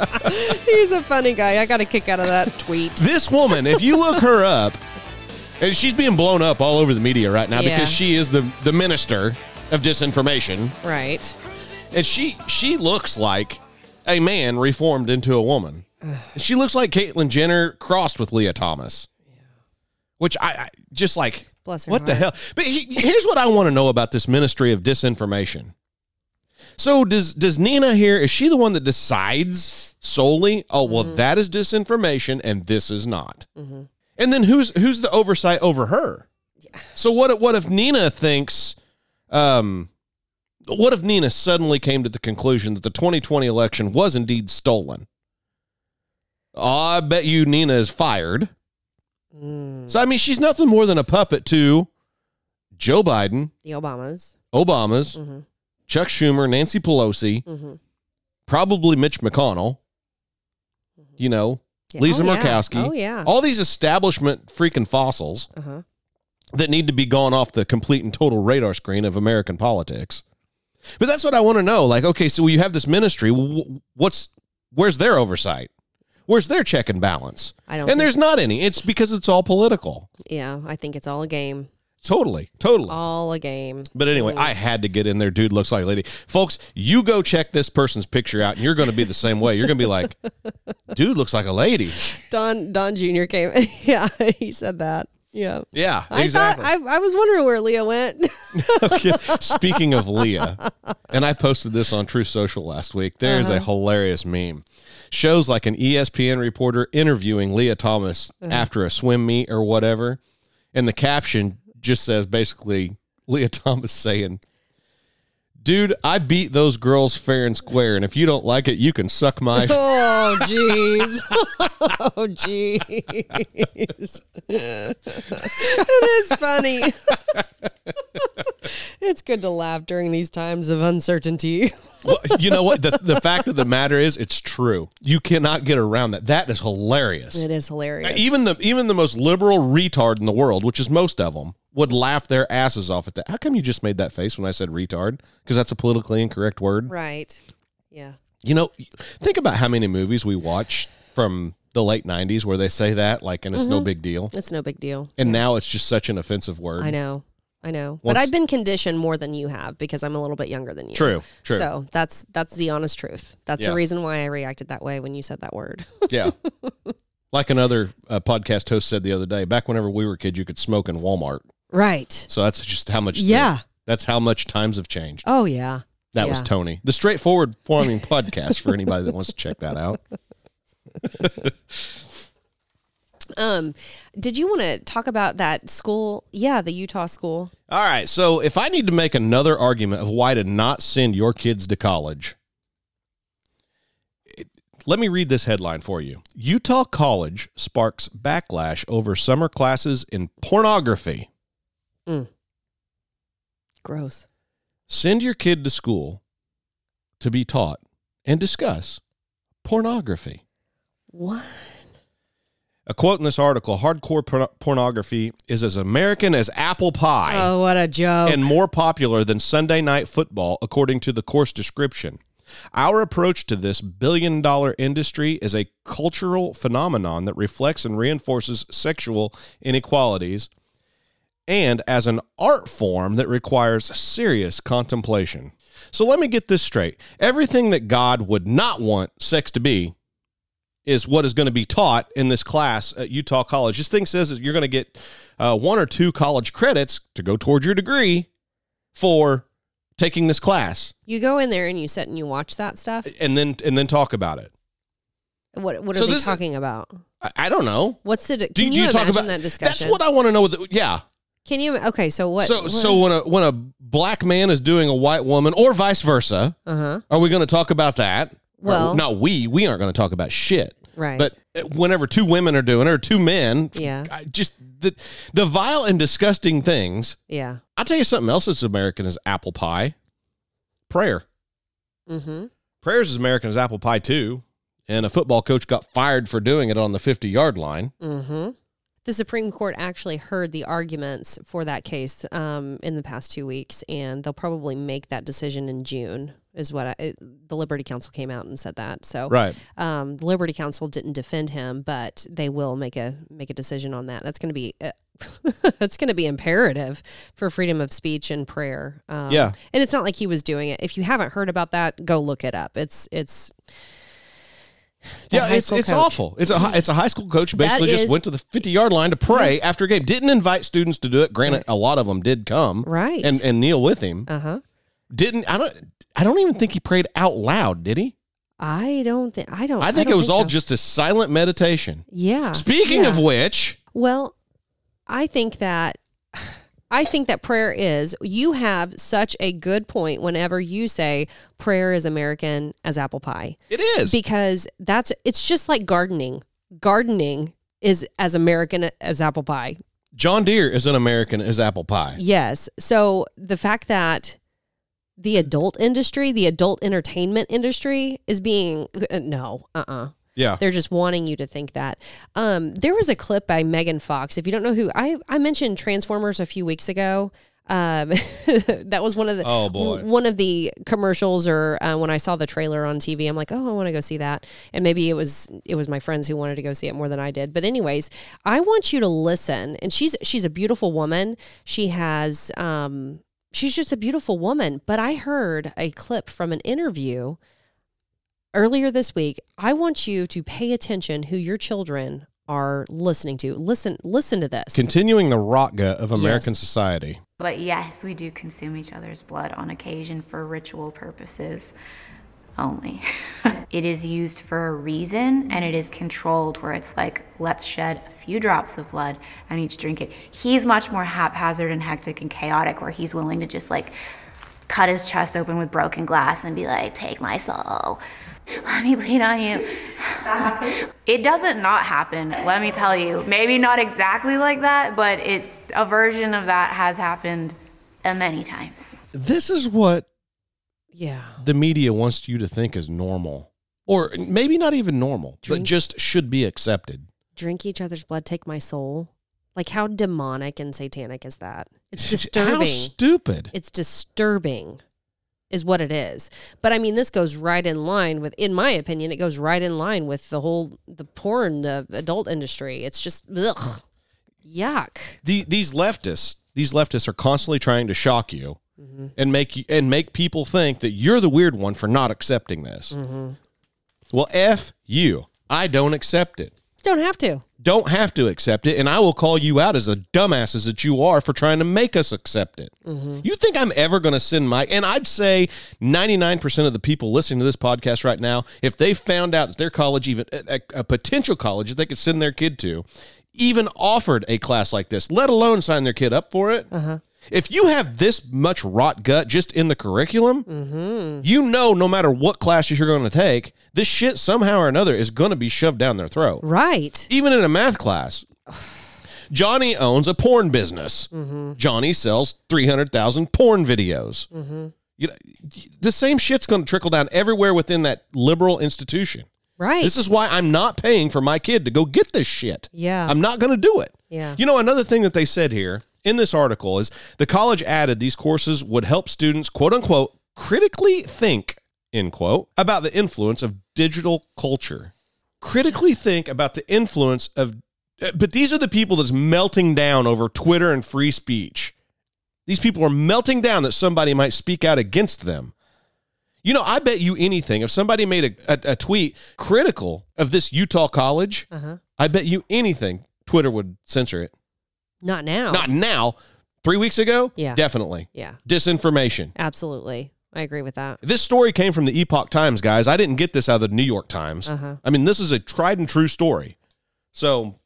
He's a funny guy. I got a kick out of that tweet. this woman, if you look her up, and she's being blown up all over the media right now Yeah. because she is the the minister of disinformation, Right. and she she looks like a man reformed into a woman. she looks like Caitlyn Jenner crossed with Lia Thomas, which I, I just like. Bless her What the hell? But he, here's what I want to know about this ministry of disinformation. So does does Nina here? Is she the one that decides solely? Oh well, that is disinformation, and this is not. And then who's who's the oversight over her? So what? if- What if Nina thinks? Um, what if Nina suddenly came to the conclusion that the 2020 election was indeed stolen? Oh, I bet you Nina is fired. So I mean, she's nothing more than a puppet to Joe Biden, The Obamas. Obama's, Mhm. Chuck Schumer, Nancy Pelosi, Mhm. probably Mitch McConnell. You know, Yeah. Lisa Oh, yeah. Murkowski. Oh yeah. all these establishment freaking fossils Uh-huh. that need to be gone off the complete and total radar screen of American politics. But that's what I want to know. Like, okay, so you have this ministry. What's where's their oversight? Where's their check and balance? I don't And there's not any. It's because it's all political. Yeah, I think it's all a game. Totally, totally. All a game. But anyway, I had to get in there. Dude looks like a lady. Folks, you go check this person's picture out, and you're going to be the same way. You're going to be like, dude looks like a lady. Don Don Jr. came. yeah, he said that. Yeah. Yeah, I exactly. thought I, I was wondering where Lia went. Okay, Speaking of Lia, and I posted this on Truth Social last week. There is a uh-huh. hilarious meme. Shows like an ESPN reporter interviewing Lia Thomas uh-huh. after a swim meet or whatever, and the caption just says basically Lia Thomas saying, "Dude, I beat those girls fair and square, and if you don't like it, you can suck my." Oh, oh jeez. oh jeez. it is funny. it's good to laugh during these times of uncertainty. Well, you know what? The, the fact of the matter is, it's true. You cannot get around that. That is hilarious. It is hilarious. Even the even the most liberal retard in the world, which is most of them, would laugh their asses off at that. How come you just made that face when I said retard? Because that's a politically incorrect word. right. Yeah. You know, think about how many movies we watch from the late '90s where they say that, like, and it's no big deal. It's no big deal. And now it's just such an offensive word. I know. I know. Once- but I've been conditioned more than you have because I'm a little bit younger than you. True, true. So that's that's the honest truth. That's Yeah. the reason why I reacted that way when you said that word. Yeah. like another uh, podcast host said the other day, back whenever we were kids, you could smoke in Walmart. Right. So that's just how much. Yeah. that's how much times have changed. Oh yeah. That was Tony. The Straightforward Farming Podcast for anybody that wants to check that out. Um, did you want to talk about that school? Yeah, the Utah school. All right. So if I need to make another argument of why to not send your kids to college, it- let me read this headline for you. Utah College sparks backlash over summer classes in pornography. Mm. Gross. Send your kid to school to be taught and discuss pornography. What? A quote in this article hardcore por- pornography is as American as apple pie. Oh, what a joke. and more popular than Sunday night football, according to the course description. Our approach to this billion dollar industry is a cultural phenomenon that reflects and reinforces sexual inequalities and as an art form that requires serious contemplation. So let me get this straight. Everything that God would not want sex to be is what is going to be taught in this class at Utah College. This thing says that you're going to get uh, one or two college credits to go towards your degree for taking this class, you go in there and you sit and you watch that stuff. and then and then talk about it. What What are So they talking about? I, I don't know. What's the? Can Do, you, do you imagine talk about that discussion? That's what I want to know. With yeah. Can you? Okay, so what? so so when a when a black man is doing a white woman, or vice versa, Uh huh. are we going to talk about that? Or- Well- not we. We aren't going to talk about shit. Right. But uh, whenever two women are doing it, or two men, Yeah. I just the the vile and disgusting things. Yeah. I'll tell you something else that's American as apple pie. Prayer. Mm-hmm. Prayer's as American as apple pie too. And a football coach got fired for doing it on the 50 yard line. Mm-hmm. The Supreme Court actually heard the arguments for that case um, in the past two weeks, and they'll probably make that decision in June. Is what I, it, the Liberty Counsel came out and said that. So, Right. um, the Liberty Counsel didn't defend him, but they will make a make a decision on that. That's going to be uh, that's going to be imperative for freedom of speech and prayer. Um, Yeah. and it's not like he was doing it. If you haven't heard about that, go look it up. It's it's Yeah, it's, it's coach. awful. It's a it's a high school coach basically just went to the 50 yard line to pray after a game. Didn't invite students to do it. Granted, a lot of them did come, Right. and and kneel with him. Uh huh. Didn't I don't I don't even think he prayed out loud. Did he? I don't think I don't. I think don't it was all so. just a silent meditation. yeah. Speaking yeah. of which, well, I think that I think that prayer is. You have such a good point whenever you say prayer is American as apple pie it is. because that's it's just like gardening. Gardening is as American as apple pie. John Deere is an American as apple pie. Yes. So the fact that the adult industry, the adult entertainment industry is being uh, no, uh-uh. Yeah. They're just wanting you to think that. Um, there was a clip by Megan Fox. If you don't know who I, I mentioned Transformers a few weeks ago. Um, that was one of the Oh, boy. one of the commercials, or uh, when I saw the trailer on TV, I'm like, oh, I want to go see that. And maybe it was it was my friends who wanted to go see it more than I did. But anyways, I want you to listen. And she's she's a beautiful woman. She has um, she's just a beautiful woman. But I heard a clip from an interview earlier this week. I want you to pay attention who your children are listening to. Listen, listen to this. Continuing the rock gut of American Yes. society. But yes, we do consume each other's blood on occasion for ritual purposes only. it is used for a reason and it is controlled where it's like, let's shed a few drops of blood and each drink it. He's much more haphazard and hectic and chaotic where he's willing to just like cut his chest open with broken glass and be like, take my soul. Let me bleed on you. It doesn't not happen, let me tell you. Maybe not exactly like that, but it a version of that has happened uh, many times. This is what yeah. the media wants you to think is normal. Or maybe not even normal, but just should be accepted. Drink each other's blood, take my soul. Like how demonic and satanic is that? It's disturbing. How stupid. it's disturbing is what it is. But I mean this goes right in line with in my opinion, it goes right in line with the whole the porn, the adult industry. It's just ugh. Yuck. The, these leftists, these leftists are constantly trying to shock you Mm-hmm. and make you, and make people think that you're the weird one for not accepting this. Mm-hmm. Well, f you. I don't accept it. Don't have to. Don't have to accept it, and I will call you out as the dumbasses that you are for trying to make us accept it. Mm-hmm. You think I'm ever going to send my, and I'd say 99% of the people listening to this podcast right now, if they found out that their college, even a, a potential college that they could send their kid to, even offered a class like this, let alone sign their kid up for it. Uh-huh. If you have this much rot gut just in the curriculum, you know no matter what classes you're going to take, this shit somehow or another is going to be shoved down their throat. Right. Even in a math class. Johnny owns a porn business. Mm-hmm. Johnny sells 300,000 porn videos. You know, the same shit's going to trickle down everywhere within that liberal institution. Right. This is why I'm not paying for my kid to go get this shit. Yeah. I'm not going to do it. Yeah. You know, another thing that they said here in this article is the college added these courses would help students, quote unquote, critically think, end quote, about the influence of digital culture. Critically think about the influence of, but these are the people that's melting down over Twitter and free speech. These people are melting down that somebody might speak out against them. You know, I bet you anything. If somebody made a, a, a tweet critical of this Utah college, Uh-huh. I bet you anything Twitter would censor it. Not now. Not now. Three weeks ago? Yeah. Definitely. Yeah. Disinformation. Absolutely. I agree with that. This story came from the Epoch Times, guys. I didn't get this out of the New York Times. Uh-huh. I mean, this is a tried and true story. So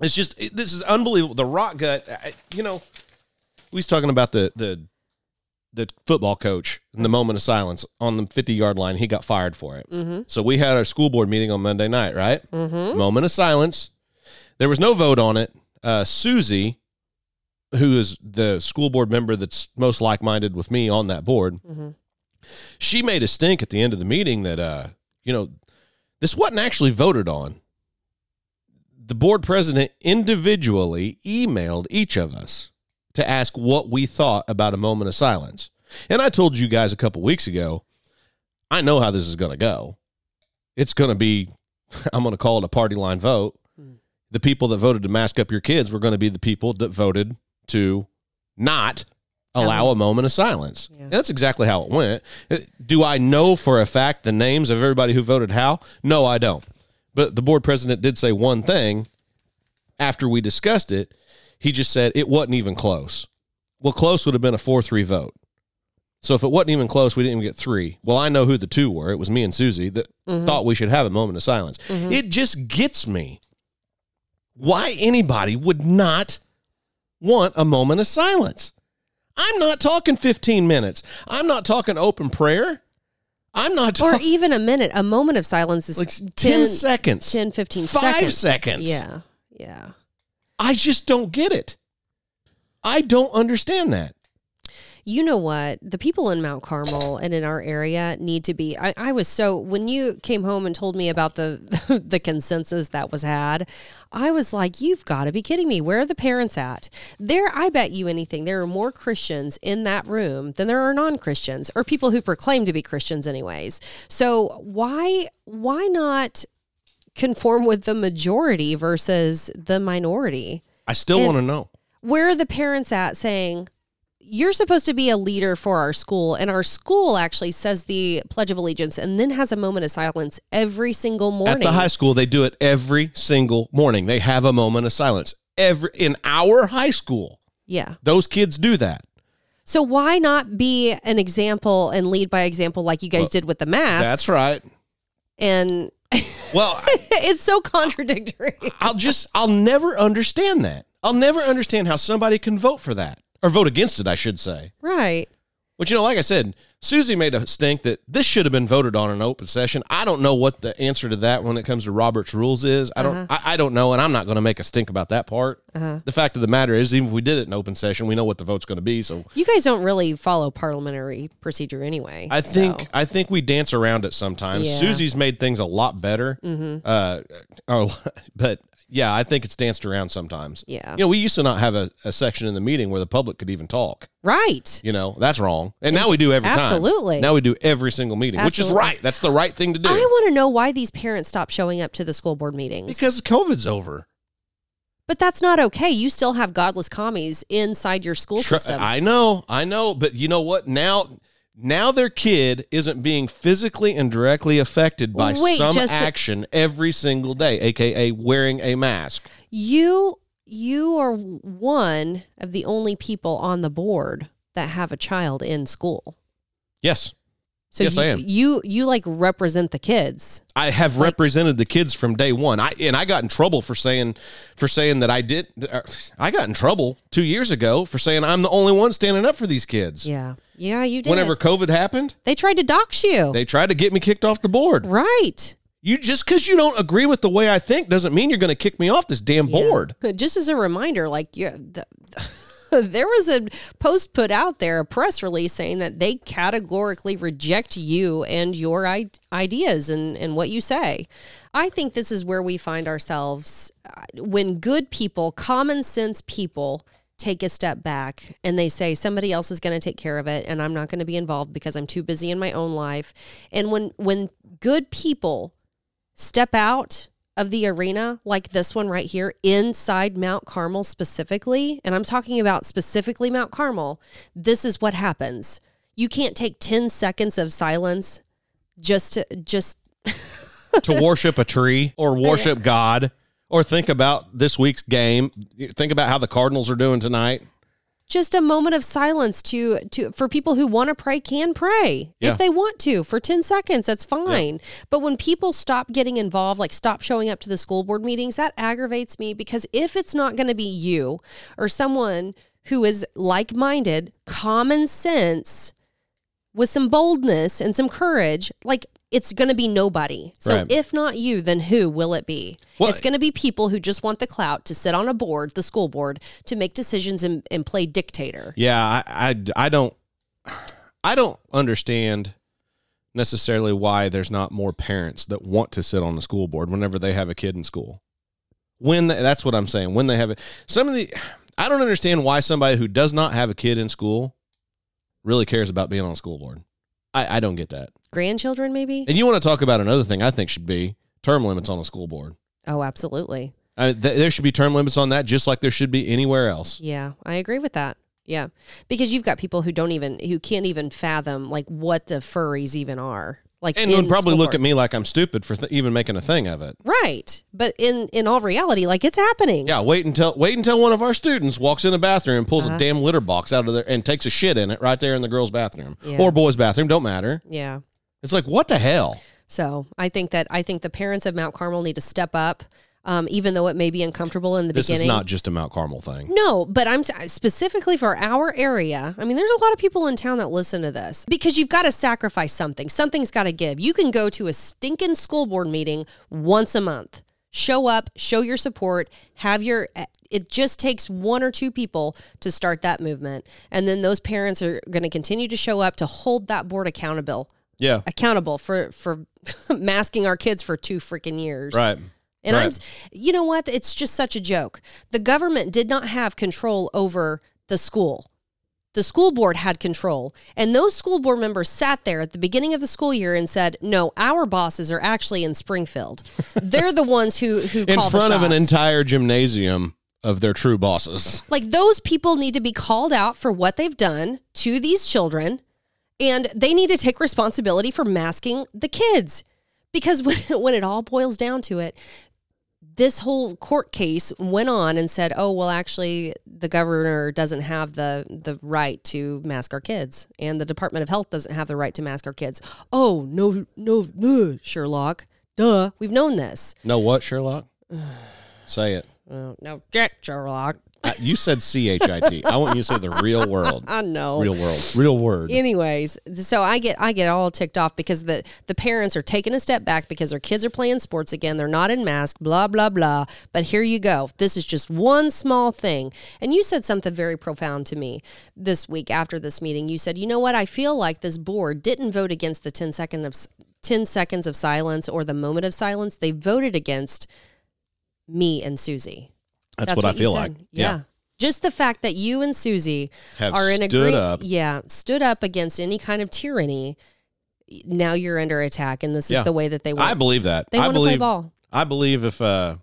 it's just, it- this is unbelievable. The rock gut, I, you know, we was talking about the, the, the football coach in the moment of silence on the 50 yard line. He got fired for it. Mm-hmm. So we had our school board meeting on Monday night, right? Mm-hmm. Moment of silence. There was no vote on it. Uh, Susie, who is the school board member that's most like minded with me on that board, Mhm. she made a stink at the end of the meeting that, uh, you know, this wasn't actually voted on. The board president individually emailed each of us to ask what we thought about a moment of silence. And I told you guys a couple weeks ago, I know how this is going to go. It's going to be, I'm going to call it a party line vote. The people that voted to mask up your kids were going to be the people that voted to not allow a moment of silence. Yeah. And that's exactly how it went. Uh, Do I know for a fact the names of everybody who voted how? No, I don't. But the board president did say one thing after we discussed it. He just said it wasn't even close. Well, close would have been a 4 3 vote. So if it wasn't even close, we didn't even get three. Well, I know who the two were. It was me and Susie that thought we should have a moment of silence. It just gets me why anybody would not want a moment of silence. I'm not talking 15 minutes. I'm not talking open prayer. I'm not talking. Or even a minute. A moment of silence is like 10, seconds. 10, 15 Five seconds. seconds. Yeah. Yeah. I just don't get it. I don't understand that. You know what? The people in Mount Carmel and in our area need to be. I, I was so when you came home and told me about the the consensus that was had, I was like, "You've got to be kidding me! Where are the parents at?" There, I bet you anything. There are more Christians in that room than there are non Christians or people who proclaim to be Christians, anyways. So why why not conform with the majority versus the minority? I still want to know. where are the parents at saying you're supposed to be a leader for our school and our school actually says the pledge of allegiance and then has a moment of silence every single morning At the high school, they do it every single morning. They have a moment of silence. Every in our high school, yeah those kids do that. so why not be an example and lead by example like you guys Well, did with the mask? That's right. and Well, it's so contradictory I'll just I'll never understand that. I'll never understand how somebody can vote for that or vote against it, I should say. right But you know, like I said, Susie made a stink that this should have been voted on in open session. I don't know what the answer to that when it comes to Robert's rules is. I don't Uh-huh. I, I don't know, and I'm not going to make a stink about that part. The fact of the matter is, even if we did it in open session, we know what the vote's going to be. So you guys don't really follow parliamentary procedure anyway I think so. I think we dance around it sometimes. Yeah. Mm-hmm. Susie's made things a lot better. Uh, oh, but yeah, I think it's danced around sometimes. Yeah. you know, we used to not have a, a section in the meeting where the public could even talk. right You know, that's wrong. And now we do every time. Absolutely. Now we do every single meeting, which is right. That's the right thing to do. i want to know why these parents stopped showing up to the school board meetings because COVID's over. But that's not okay. You still have godless commies inside your school Tr- system. I know, I know, but you know what? Now, now their kid isn't being physically and directly affected by Wait, some just- action every single day, aka wearing a mask. You you are one of the only people on the board that have a child in school. Yes. So Yes, you, I am. you you like represent the kids. I have Like- represented the kids from day one. I and I got in trouble for saying for saying that I did. uh, I got in trouble two years ago for saying I'm the only one standing up for these kids. Yeah. Yeah, you did. Whenever COVID happened, they tried to dox you. they tried to get me kicked off the board. right. You just because you don't agree with the way I think doesn't mean you're going to kick me off this damn board. Yeah. Just as a reminder, like you, the, there was a post put out there, a press release saying that they categorically reject you and your I- ideas and, and what you say. I think this is where we find ourselves uh, when good people, common sense people, take a step back and they say somebody else is going to take care of it and I'm not going to be involved because I'm too busy in my own life. And when when good people step out of the arena like this one right here inside Mount Carmel specifically, and I'm talking about specifically Mount Carmel, this is what happens. You can't take 10 seconds of silence just to just to worship a tree or worship God or think about this week's game. Think about how the Cardinals are doing tonight. Just a moment of silence to to for people who want to pray can pray. Yeah. if they want to for 10 seconds that's fine. But when people stop getting involved like stop showing up to the school board meetings that aggravates me because if it's not going to be you or someone who is like-minded common sense with some boldness and some courage like it's going to be nobody. So Right. if not you, then who will it be? Well- it's going to be people who just want the clout to sit on a board, the school board, to make decisions and, and play dictator. Yeah, I, I, I don't I don't understand necessarily why there's not more parents that want to sit on the school board whenever they have a kid in school. When they, that's what I'm saying. When they have it, some of the I don't understand why somebody who does not have a kid in school really cares about being on a school board. I, I don't get that. Grandchildren, maybe? And you want to talk about another thing I think should be term limits on a school board. Oh, absolutely. I, th- there should be term limits on that, just like there should be anywhere else. Yeah, I agree with that. Yeah. Because you've got people who don't even, who can't even fathom like what the furries even are. Like, And would probably look board. at me like I'm stupid for th- even making a thing of it. Right. But in, in all reality, like it's happening. Yeah, wait until wait until one of our students walks in the bathroom and pulls Uh-huh. a damn litter box out of there and takes a shit in it right there in the girls' bathroom Yeah. or boys' bathroom. Don't matter. Yeah. It's like what the hell? So I think that I think the parents of Mount Carmel need to step up, um, even though it may be uncomfortable in the This beginning. This is not just a Mount Carmel thing. No, but I'm specifically for our area. I mean, there's a lot of people in town that listen to this because you've got to sacrifice something. Something's got to give. You can go to a stinking school board meeting once a month. Show up, show your support, have your it just takes one or two people to start that movement. And then those parents are going to continue to show up to hold that board accountable Yeah, accountable for for masking our kids for two freaking years. right. And I'm, you know what? It's just such a joke. The government did not have control over the school. The school board had control. And those school board members sat there at the beginning of the school year and said, no, our bosses are actually in Springfield. They're the ones who, who In call the front of an entire gymnasium of their true bosses. Like those people need to be called out for what they've done to these children and they need to take responsibility for masking the kids. Because when, when it all boils down to it, this whole court case went on and said, "Oh, well actually the governor doesn't have the the right to mask our kids and the Department of Health doesn't have the right to mask our kids." Oh, no no, no Sherlock. Duh. We've known this. No, what Sherlock? Say it. Oh, no, Jack Sherlock. Uh, You said C H I T. I want you to say the real world. I know. Real world. Real word. anyways so i get i get all ticked off because the the parents are taking a step back because their kids are playing sports again they're not in mask blah blah blah but here you go this is just one small thing and you said something very profound to me this week after this meeting you said you know what i feel like this board didn't vote against the 10 second of 10 seconds of silence or the moment of silence they voted against me and susie That's, what, I you feel like. Yeah. Just the fact that you and Susie Have are in stood agreement. up. Yeah, stood up against any kind of tyranny. Now you're under attack, and this Yeah. is the way that they want. I believe that. they I want to play ball. I believe if. uh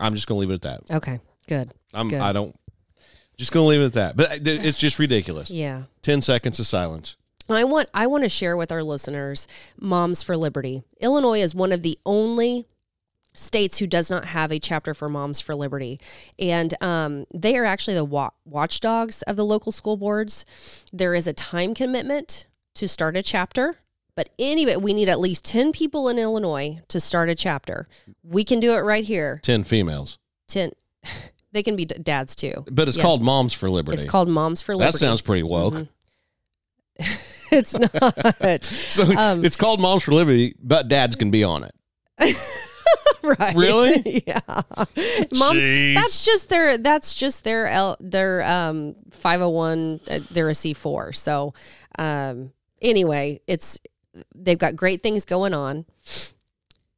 I'm just gonna leave it at that. Okay, good. I'm. Good. I don't. Just gonna leave it at that. But it's just ridiculous. Yeah, 10 seconds of silence. I want I want to share with our listeners Moms for Liberty. Illinois is one of the only states who does not have a chapter for Moms for Liberty, and um, they are actually the wa- watchdogs of the local school boards. There is a time commitment to start a chapter. But anyway, we need at least 10 people in Illinois to start a chapter. We can do it right here. 10 females. 10 they can be d- dads too. But it's Yeah. called Moms for Liberty. It's called Moms for Liberty. That sounds pretty woke. it's not. So Um, it's called Moms for Liberty, but dads can be on it. right. Really? yeah. Moms Jeez. that's just their that's just their L, their um 501 uh, they're a C4. So um anyway, it's they've got great things going on.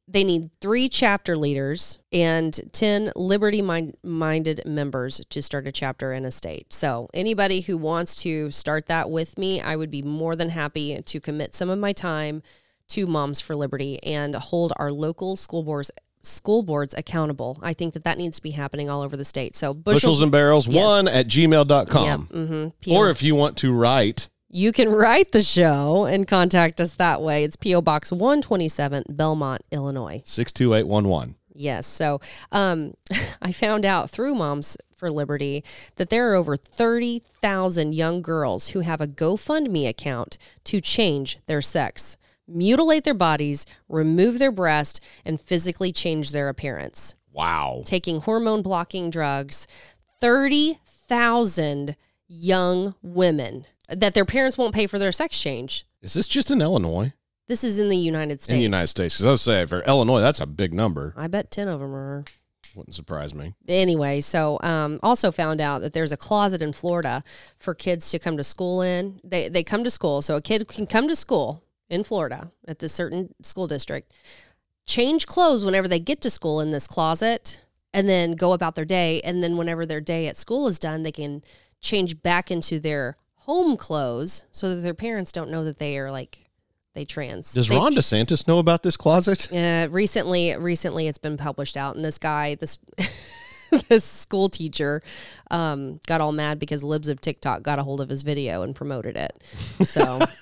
They need 3 chapter leaders and 10 liberty mind- minded members to start a chapter in a state. So anybody who wants to start that with me, I would be more than happy to commit some of my time to Moms for Liberty and hold our local school boards school boards accountable. I think that that needs to be happening all over the state. So bushels, Bushels and barrels Yes. one at gmail.com. Yep, mhm, Or if you want to write, you can write the show and contact us that way. It's PO Box 127, Bellmont, Illinois. 62811. Yes. So um, I found out through Moms for Liberty that there are over 30,000 young girls who have a GoFundMe account to change their sex, mutilate their bodies, remove their breast, and physically change their appearance. Wow. Taking hormone blocking drugs, 30,000 young women that their parents won't pay for their sex change. Is this just in Illinois? This is in the United States. In the United States. Because I was saying, for Illinois, that's a big number. I bet 10 of them are. Wouldn't surprise me. anyway, so um, also found out that there's a closet in Florida for kids to come to school in. They they come to school, so a kid can come to school in Florida at this certain school district, change clothes whenever they get to school in this closet, and then go about their day. And then whenever their day at school is done, they can change back into their home clothes so that their parents don't know that they are like they trans. Does They- Ron DeSantis know about this closet? uh, recently, recently it's been published out, and this guy, this this school teacher, um, got all mad because Libs of TikTok got a hold of his video and promoted it. So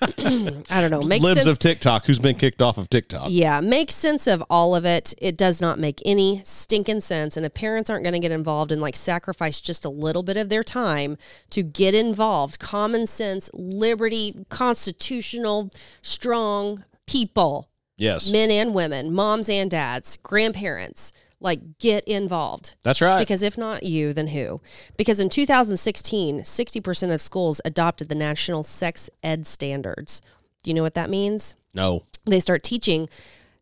I don't know. Makes Libs sense. of TikTok, who's been kicked off of TikTok. yeah, makes sense of all of it. It does not make any stinking sense. And if parents aren't going to get involved and like sacrifice just a little bit of their time to get involved, common sense, liberty, constitutional, strong people Yes. men and women, moms and dads, grandparents, like get involved. That's right. Because if not you, then who? Because in 2016, 60% of schools adopted the national sex ed standards. Do you know what that means? no. They start teaching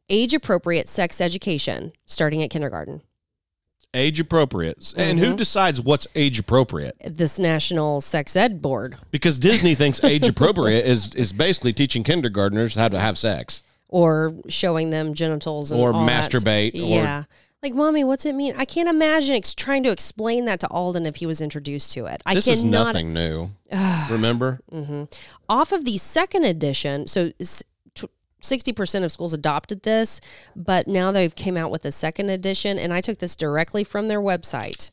age appropriate sex education starting at kindergarten. Age appropriate. And Mm-hmm. who decides what's age appropriate? This national sex ed board Because Disney thinks age appropriate is, is basically teaching kindergartners how to have sex. or showing them genitals and Or masturbate, or- Yeah. Like, mommy, what's it mean? I can't imagine ex- trying to explain that to Alden if he was introduced to it. I This is cannot nothing new. Remember? Mm-hmm. off of the second edition so s- tw- 60% of schools adopted this but now they've came out with a second edition and i took this directly from their website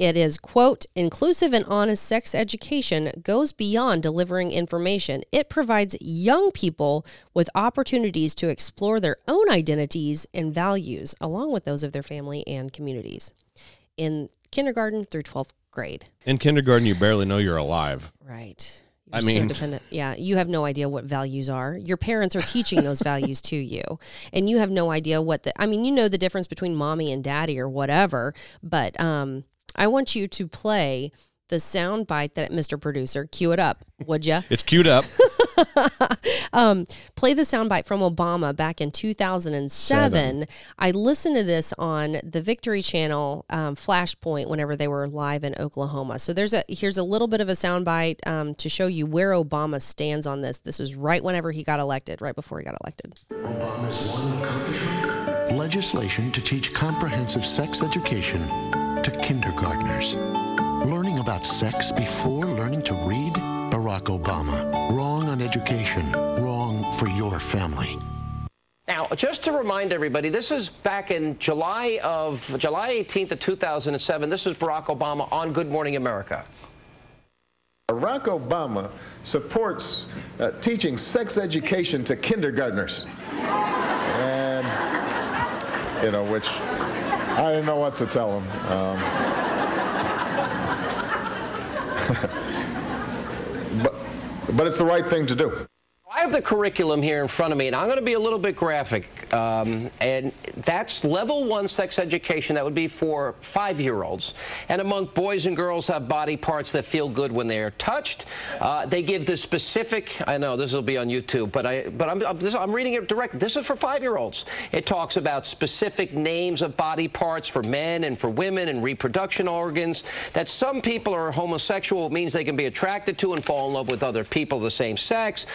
it is quote inclusive and honest sex education goes beyond delivering information it provides young people with opportunities to explore their own identities and values along with those of their family and communities in kindergarten through 12th grade In kindergarten, you barely know you're alive. Right. I You're mean- so dependent. Yeah, you have no idea what values are. Your parents are teaching those values to you, and you have no idea what the. I mean, you know the difference between mommy and daddy or whatever, but um, I want you to play the sound bite that Mr. Producer cue it up, would you? It's queued up. um, play the soundbite from Obama back in 2007. Seven. I listened to this on the Victory Channel um, Flashpoint whenever they were live in Oklahoma. So there's a here's a little bit of a soundbite um, to show you where Obama stands on this. This was right whenever he got elected, right before he got elected. legislation to teach comprehensive sex education to kindergartners. Learning about sex before learning to read? Barack Obama. Wrong on education. Wrong for your family. Now, just to remind everybody, this is back in July of July 18th of 2007. This is Barack Obama on Good Morning America. Barack Obama supports uh, teaching sex education to kindergartners. And, you know, which I didn't know what to tell him. Um, but, but it's the right thing to do. I have the curriculum here in front of me, and I'm going to be a little bit graphic. Um, and that's level one sex education. That would be for five year olds. And among boys and girls have body parts that feel good when they are touched. Uh, they give the specific, I know this will be on YouTube, but, I, but I'm, I'm, this, I'm reading it directly. This is for five year olds. It talks about specific names of body parts for men and for women and reproduction organs. That some people are homosexual means they can be attracted to and fall in love with other people of the same sex.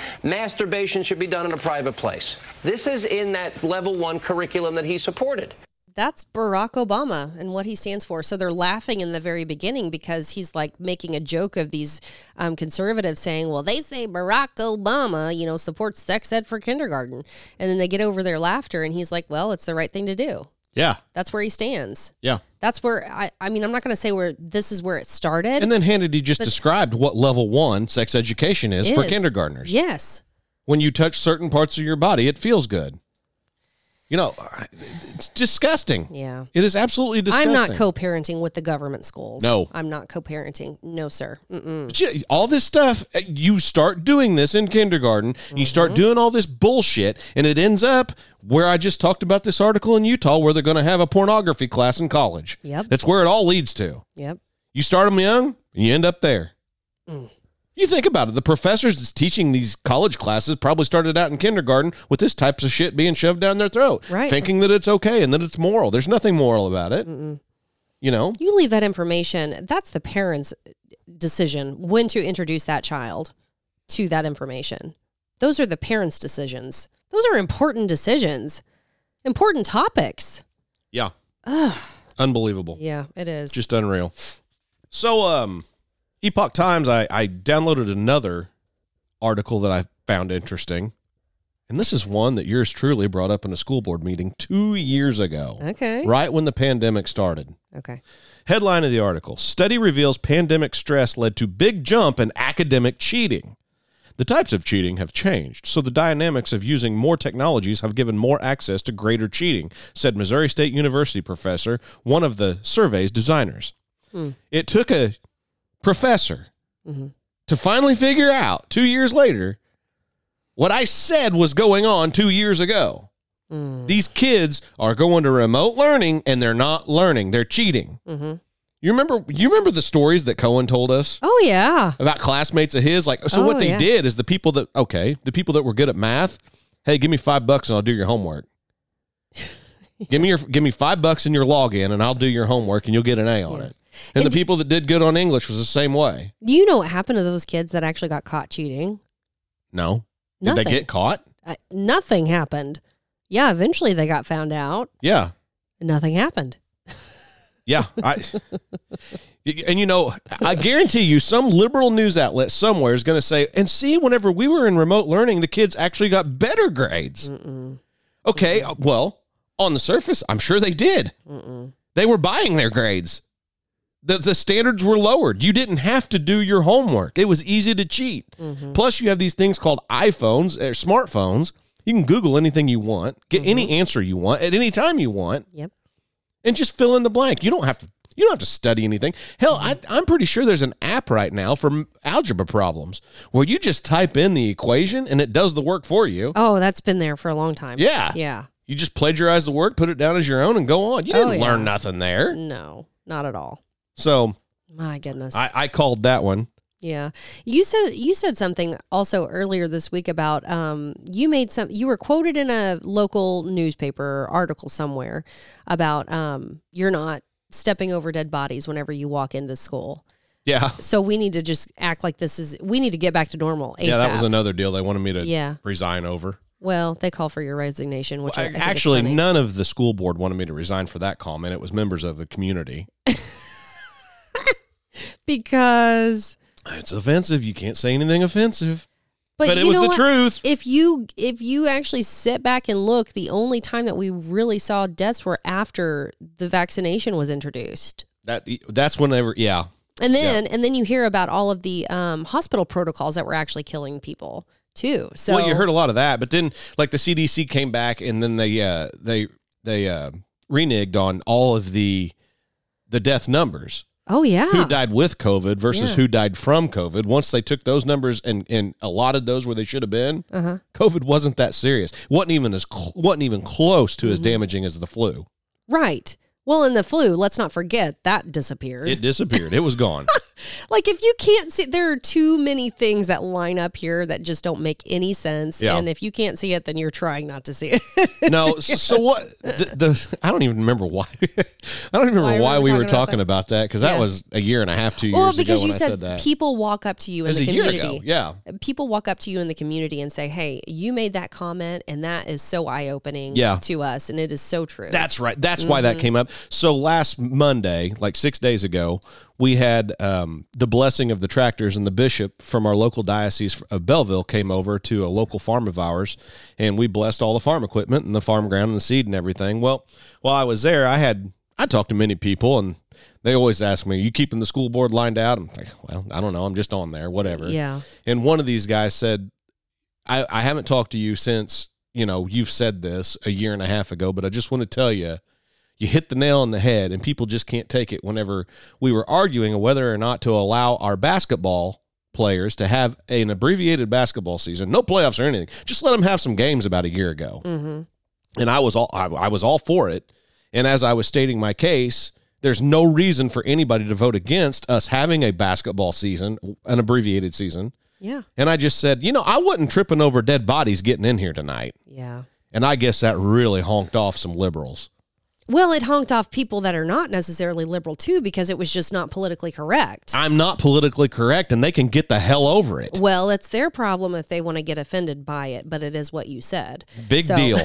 Masturbation should be done in a private place. This is in that level one curriculum that he supported. That's Barack Obama and what he stands for. So they're laughing in the very beginning because he's like making a joke of these um, conservatives saying, well, they say Barack Obama, you know, supports sex ed for kindergarten. And then they get over their laughter and he's like, well, it's the right thing to do. Yeah. That's where he stands. Yeah. That's where I, I mean, I'm not going to say where this is where it started. And then Hannity just described what level one sex education is, for kindergartners. Yes. When you touch certain parts of your body, it feels good. You know, it's disgusting. Yeah. It is absolutely disgusting. I'm not co-parenting with the government schools. No. I'm not co-parenting. No, sir. You- all this stuff, uh, you start doing this in kindergarten, you Mm-hmm. start doing all this bullshit, and it ends up where I just talked about this article in Utah where they're going to have a pornography class in college. Yep. That's where it all leads to. Yep. You start them young, and you end up there. Mm. You think about it. The professors that's teaching these college classes probably started out in kindergarten with this types of shit being shoved down their throat, Right. thinking that it's okay and that it's moral. There's nothing moral about it. You know, You leave that information. That's the parents' decision when to introduce that child to that information. Those are the parents' decisions. Those are important decisions, important topics. yeah, unbelievable. Yeah, it is. just unreal. So, um, Epoch Times, I, I downloaded another article that I found interesting. And this is one that yours truly brought up in a school board meeting two years ago. Okay. Right when the pandemic started. okay. Headline of the article Study reveals pandemic stress led to big jump in academic cheating. The types of cheating have changed, so the dynamics of using more technologies have given more access to greater cheating, said Missouri State University professor, one of the survey's designers. Hmm. It took a professor mm-hmm. to finally figure out two years later what I said was going on two years ago. Mm. These kids are going to remote learning and they're not learning, they're cheating. Mm-hmm. You remember you remember the stories that Cohen told us? Oh yeah. about classmates of his. Like, so oh, what Oh, they yeah. did is the people that okay, the people that were good at math. Hey, give me five bucks and I'll do your homework. give me your give me five bucks in your login and I'll do your homework and you'll get an A on it. And, And the people that did good on English was the same way. Do you know what happened to those kids that actually got caught cheating? No, did they get caught? Uh, nothing happened. Yeah, eventually they got found out. Yeah, Nothing happened. yeah. I and you know, I guarantee you, some liberal news outlet somewhere is going to say, and see, whenever we were in remote learning, the kids actually got better grades. Okay, uh, well, on the surface, I'm sure they did. They were buying their grades. The, the standards were lowered. You didn't have to do your homework. It was easy to cheat. Mm-hmm. Plus, you have these things called iPhones or smartphones. You can Google anything you want, get any mm-hmm. answer you want at any time you want, Yep. and just fill in the blank. You don't have to. You don't have to study anything. Hell, I, mm-hmm. I'm pretty sure there's an app right now for algebra problems where you just type in the equation and it does the work for you. Oh, that's been there for a long time. Yeah. Yeah. You just plagiarize the work, put it down as your own, and go on. You Oh, didn't yeah. learn nothing there. No, not at all. So My goodness. I, I called that one. Yeah. You said you said something also earlier this week about um you made some you were quoted in a local newspaper article somewhere about um you're not stepping over dead bodies whenever you walk into school. Yeah. So we need to just act like this is we need to get back to normal ASAP. Yeah, that was another deal they wanted me to Yeah. resign over. well, they call for your resignation, which I, I is Actually, none of the school board wanted me to resign for that comment. It was members of the community. because It's offensive. You can't say anything offensive. but, But it was the what? truth. If you if you actually sit back and look, the only time that we really saw deaths were after the vaccination was introduced. That that's whenever. Yeah. And then and then you hear about all of the um, hospital protocols that were actually killing people too. So well, you heard a lot of that, but then like the CDC came back and then they uh, they they uh, reneged on all of the the death numbers. Oh yeah. Who died with COVID versus Yeah. who died from COVID? Once they took those numbers and and allotted those where they should have been, Uh-huh. COVID wasn't that serious. wasn't even as cl- wasn't even close to as Mm-hmm. damaging as the flu. Right. Well, in the flu, let's not forget that disappeared. It disappeared. it was gone. like if you can't see there are too many things that line up here that just don't make any sense Yeah. and if you can't see it then you're trying not to see it No, so, so what? The, the I don't even remember why. I don't even remember why, Why we we were talking talking about that because that Yeah. was a year and a half, two years well ago because when you I said, said that. people walk up to you in the community. Yeah. people walk up to you in the community and say hey you made that comment and that is so eye-opening Yeah. to us and it is so true That's right. That's why Mm-hmm. that came up. So last Monday, like six days ago, we had um, the blessing of the tractors, and the bishop from our local diocese of Belleville came over to a local farm of ours, and we blessed all the farm equipment and the farm ground and the seed and everything. Well, while I was there, I had I talked to many people, and they always ask me, Are "You keeping the school board lined out?" I'm like, "Well, I don't know. I'm just on there, whatever." Yeah. And one of these guys said, I, I haven't talked to you since, you know, you've said this a year and a half ago, but I just want to tell you, you hit the nail on the head, and people just can't take it whenever we were arguing whether or not to allow our basketball players to have an abbreviated basketball season, no playoffs or anything. Just let them have some games about a year ago. Mm-hmm. And I was all I, I was all for it. And as I was stating my case, there's no reason for anybody to vote against us having a basketball season, an abbreviated season. yeah And I just said, you know, I wasn't tripping over dead bodies getting in here tonight. yeah And I guess that really honked off some liberals. Well it honked off people that are not necessarily liberal too because it was just not politically correct I'm not politically correct and they can get the hell over it. Well, it's their problem if they want to get offended by it, but it is what you said. Big So- deal.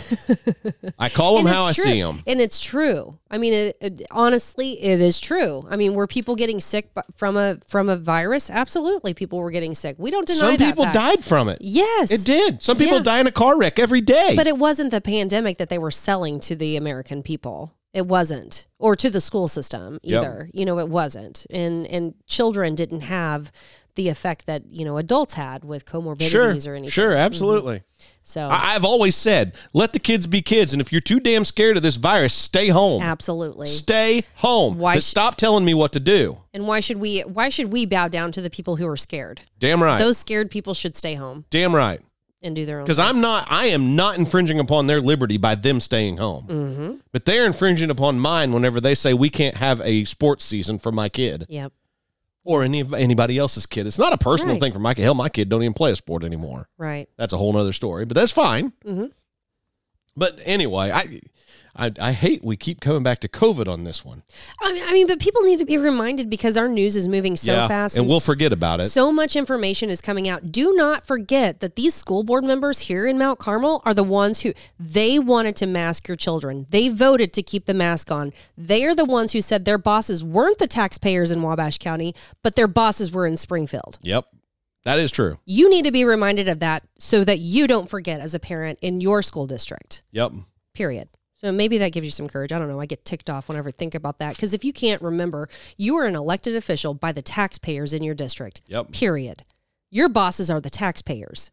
I call them And how I true. see them. And it's true. I mean, it, it- honestly, it is true. I mean, were people getting sick from a from a virus? Absolutely, people were getting sick. We don't deny Some people fact. died from it. Yes, It did. Some people Yeah. die in a car wreck every day. But it wasn't the pandemic that they were selling to the American people. It wasn't, or to the school system Yep. either. You know, it wasn't, and and children didn't have the effect that you know adults had with comorbidities sure, or anything. Mm-hmm. sure, absolutely. So I, I've always said, let the kids be kids, and if you're too damn scared of this virus, stay home. absolutely. Stay home. Why sh- stop telling me what to do. And why should we why should we bow down to the people who are scared? Damn right. Those scared people should stay home damn right. And do their own Because. I'm not, I am not infringing upon their liberty by them staying home. Mm-hmm. But they're infringing upon mine whenever they say we can't have a sports season for my kid Yep. or any anybody else's kid. It's not a personal Right. thing for my kid. Hell, my kid don't even play a sport anymore. Right. That's a whole nother story, but that's fine. Mm-hmm. But anyway, I, I, I hate we keep coming back to COVID on this one. I mean, I mean, but people need to be reminded because our news is moving so yeah, fast, and we'll forget about it. So much information is coming out. Do not forget that these school board members here in Mount Carmel are the ones who they wanted to mask your children. They voted to keep the mask on. They are the ones who said their bosses weren't the taxpayers in Wabash County, but their bosses were in Springfield. yep, that is true. You need to be reminded of that so that you don't forget as a parent in your school district. Yep. Period. So maybe that gives you some courage. I don't know. I get ticked off whenever I think about that because if you can't remember, you are an elected official by the taxpayers in your district. Yep. Period. Your bosses are the taxpayers.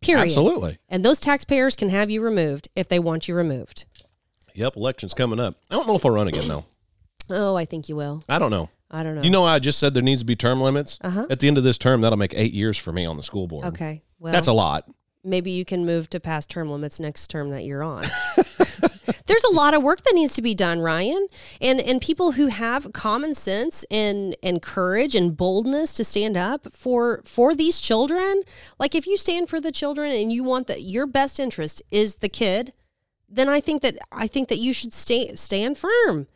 Period. Absolutely. And those taxpayers can have you removed if they want you removed. Yep. Election's coming up. I don't know if I'll run again though. Oh, I think you will. I don't know. I don't know. You know, I just said there needs to be term limits. Uh-huh. At the end of this term, that'll make eight years for me on the school board. Okay. Well, That's a lot. Maybe you can move to past term limits next term that you're on. There's a lot of work that needs to be done, Ryan. And and people who have common sense and and courage and boldness to stand up for for these children. Like if you stand for the children and you want that your best interest is the kid, then I think that I think that you should stay stand firm.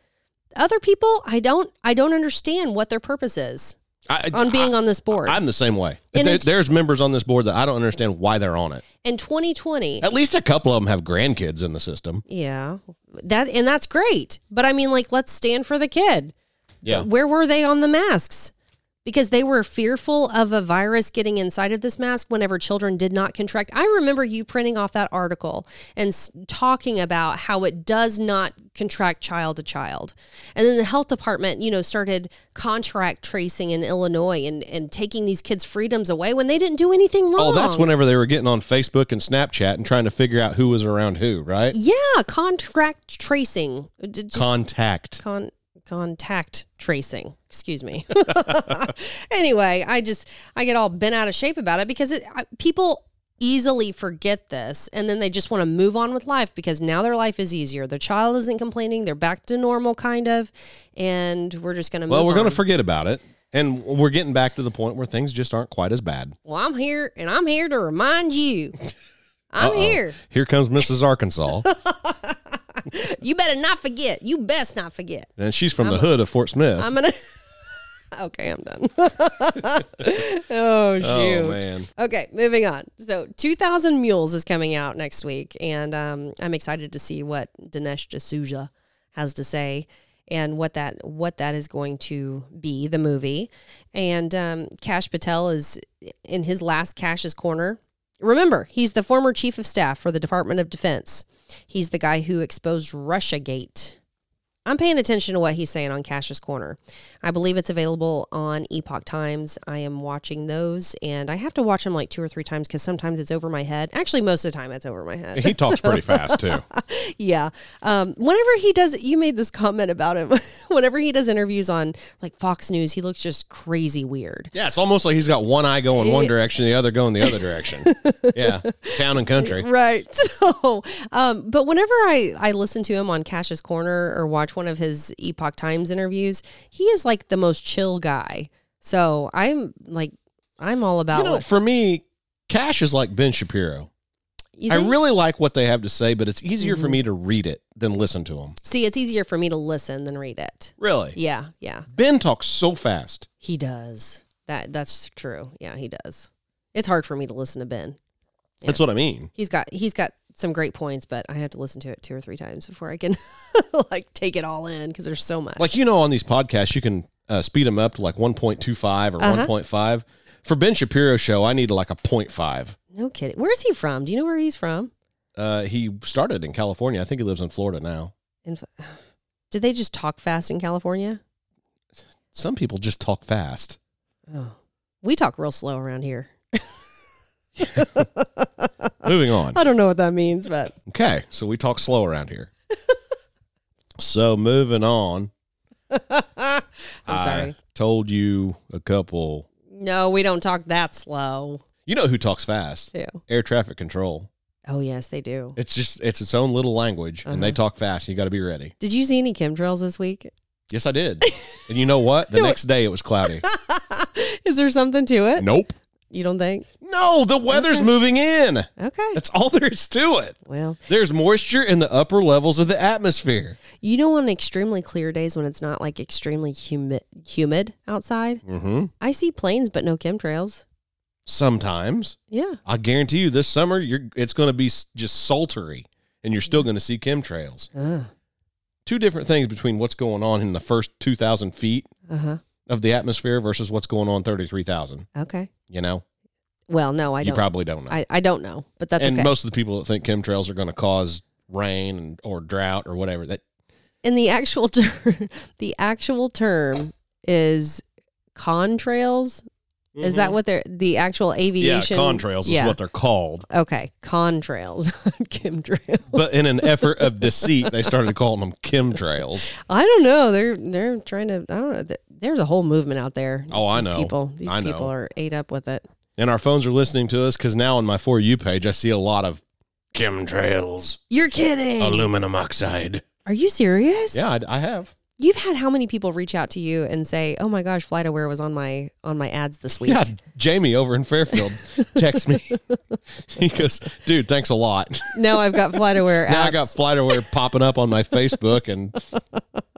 Other people, I don't I don't understand what their purpose is I, on being I, on this board. I'm the same way. There- there's members on this board that I don't understand why they're on it. in 2020, At least a couple of them have grandkids in the system. Yeah. That and that's great. But I mean like let's stand for the kid. Yeah. Where were they on the masks? Because they were fearful of a virus getting inside of this mask whenever children did not contract. I remember you printing off that article and s- talking about how it does not contract child to child. And then the health department, you know, started contract tracing in Illinois and, and taking these kids' freedoms away when they didn't do anything oh, wrong. Oh, that's whenever they were getting on Facebook and Snapchat and trying to figure out who was around who, right? Yeah, contract tracing. Just- Contact. con contact tracing excuse me anyway i just i get all bent out of shape about it because it, I, people easily forget this and then they just want to move on with life because now their life is easier their child isn't complaining they're back to normal kind of and we're just going to Well, we're going to forget about it. And we're getting back to the point where things just aren't quite as bad. well i'm here and i'm here to remind you i'm Uh-oh. here Here comes Mrs. Arkansas. you better not forget you best not forget and she's from the hood of Fort Smith. i'm gonna okay i'm done oh shoot oh, man. Okay, moving on. So, 2000 Mules is coming out next week, and um, I'm excited to see what Dinesh D'Souza has to say and what that what that is going to be the movie. And um, Kash Patel is in his last Kash's corner. Remember, he's the former chief of staff for the Department of Defense. He's the guy who exposed RussiaGate. I'm paying attention to what he's saying on Kash's Corner. I believe it's available on Epoch Times. I am watching those, and I have to watch them like two or three times because sometimes it's over my head. Actually, most of the time it's over my head. He talks pretty fast, too. yeah. Um, whenever he does, you made this comment about him. whenever he does interviews on like Fox News, he looks just crazy weird. Yeah, it's almost like he's got one eye going one direction, the other going the other direction. Yeah, town and country. Right. So, um, but whenever I, I listen to him on Kash's Corner or watch one of his Epoch Times interviews, he is like the most chill guy. So I'm like, I'm all about You know, what for me, Kash is like Ben Shapiro. I? Mm-hmm. really like what they have to say, but it's easier for me to read it than listen to them. see. It's easier for me to listen than read it. Really? Yeah, yeah, Ben talks so fast. he does. That that's true. Yeah, he does. It's hard for me to listen to Ben. That's what I mean. He's got he's got some great points, but I have to listen to it two or three times before I can like take it all in because there's so much. Like, you know, on these podcasts, you can uh, speed them up to like 1.25 or Uh-huh. 1.5. For Ben Shapiro show, I need like a 0.5. no kidding. Where's he from? Do you know where he's from? Uh, he started in California. I think he lives in Florida now. In, did they just talk fast in California? Some people just talk fast. Oh, we talk real slow around here. Moving on. I don't know what that means, but Okay, so we talk slow around here. so moving on. I'm I sorry. told you a couple. No, we don't talk that slow. You know who talks fast? Too. Air traffic control. Oh yes, they do. It's just it's its own little language, and they Uh-huh. talk fast. And You got to be ready. Did you see any chemtrails this week? Yes, I did. and you know what? The next day it was cloudy. Is there something to it? nope. You don't think? No, the weather's Okay. moving in. Okay. That's all there is to it. Well, There's moisture in the upper levels of the atmosphere. you know, on extremely clear days when it's not like extremely humid, humid outside, Mm-hmm. I see planes but no chemtrails. Sometimes Yeah. I guarantee you, this summer you're it's going to be just sultry, and you're still going to see chemtrails. Uh Two different things between what's going on in the first two thousand feet huh. of the atmosphere versus what's going on thirty three thousand. Okay. You know, Well, no, I you don't. probably don't know. I, I don't know, but that's and okay. most of the people that think chemtrails are going to cause rain and, or drought or whatever that and the actual term, the actual term is contrails. Is that what they're the actual aviation? Mm-hmm. yeah contrails Yeah. is what they're called. Okay, contrails, chemtrails. But in an effort of deceit, they started calling them chemtrails. I don't know. They're they're trying to. I don't know. There's a whole movement out there. Oh, I These know. People, these I know. people are ate up with it. And our phones are listening to us because now on my For You page, I see a lot of chemtrails, You're kidding. aluminum oxide. Are you serious? Yeah, I, I have. You've had how many people reach out to you and say, "Oh my gosh, FlightAware was on my on my ads this week." Yeah, Jamie over in Fairfield texts me. he goes, dude, thanks a lot. Now I've got FlightAware apps. Now I got FlightAware popping up on my Facebook and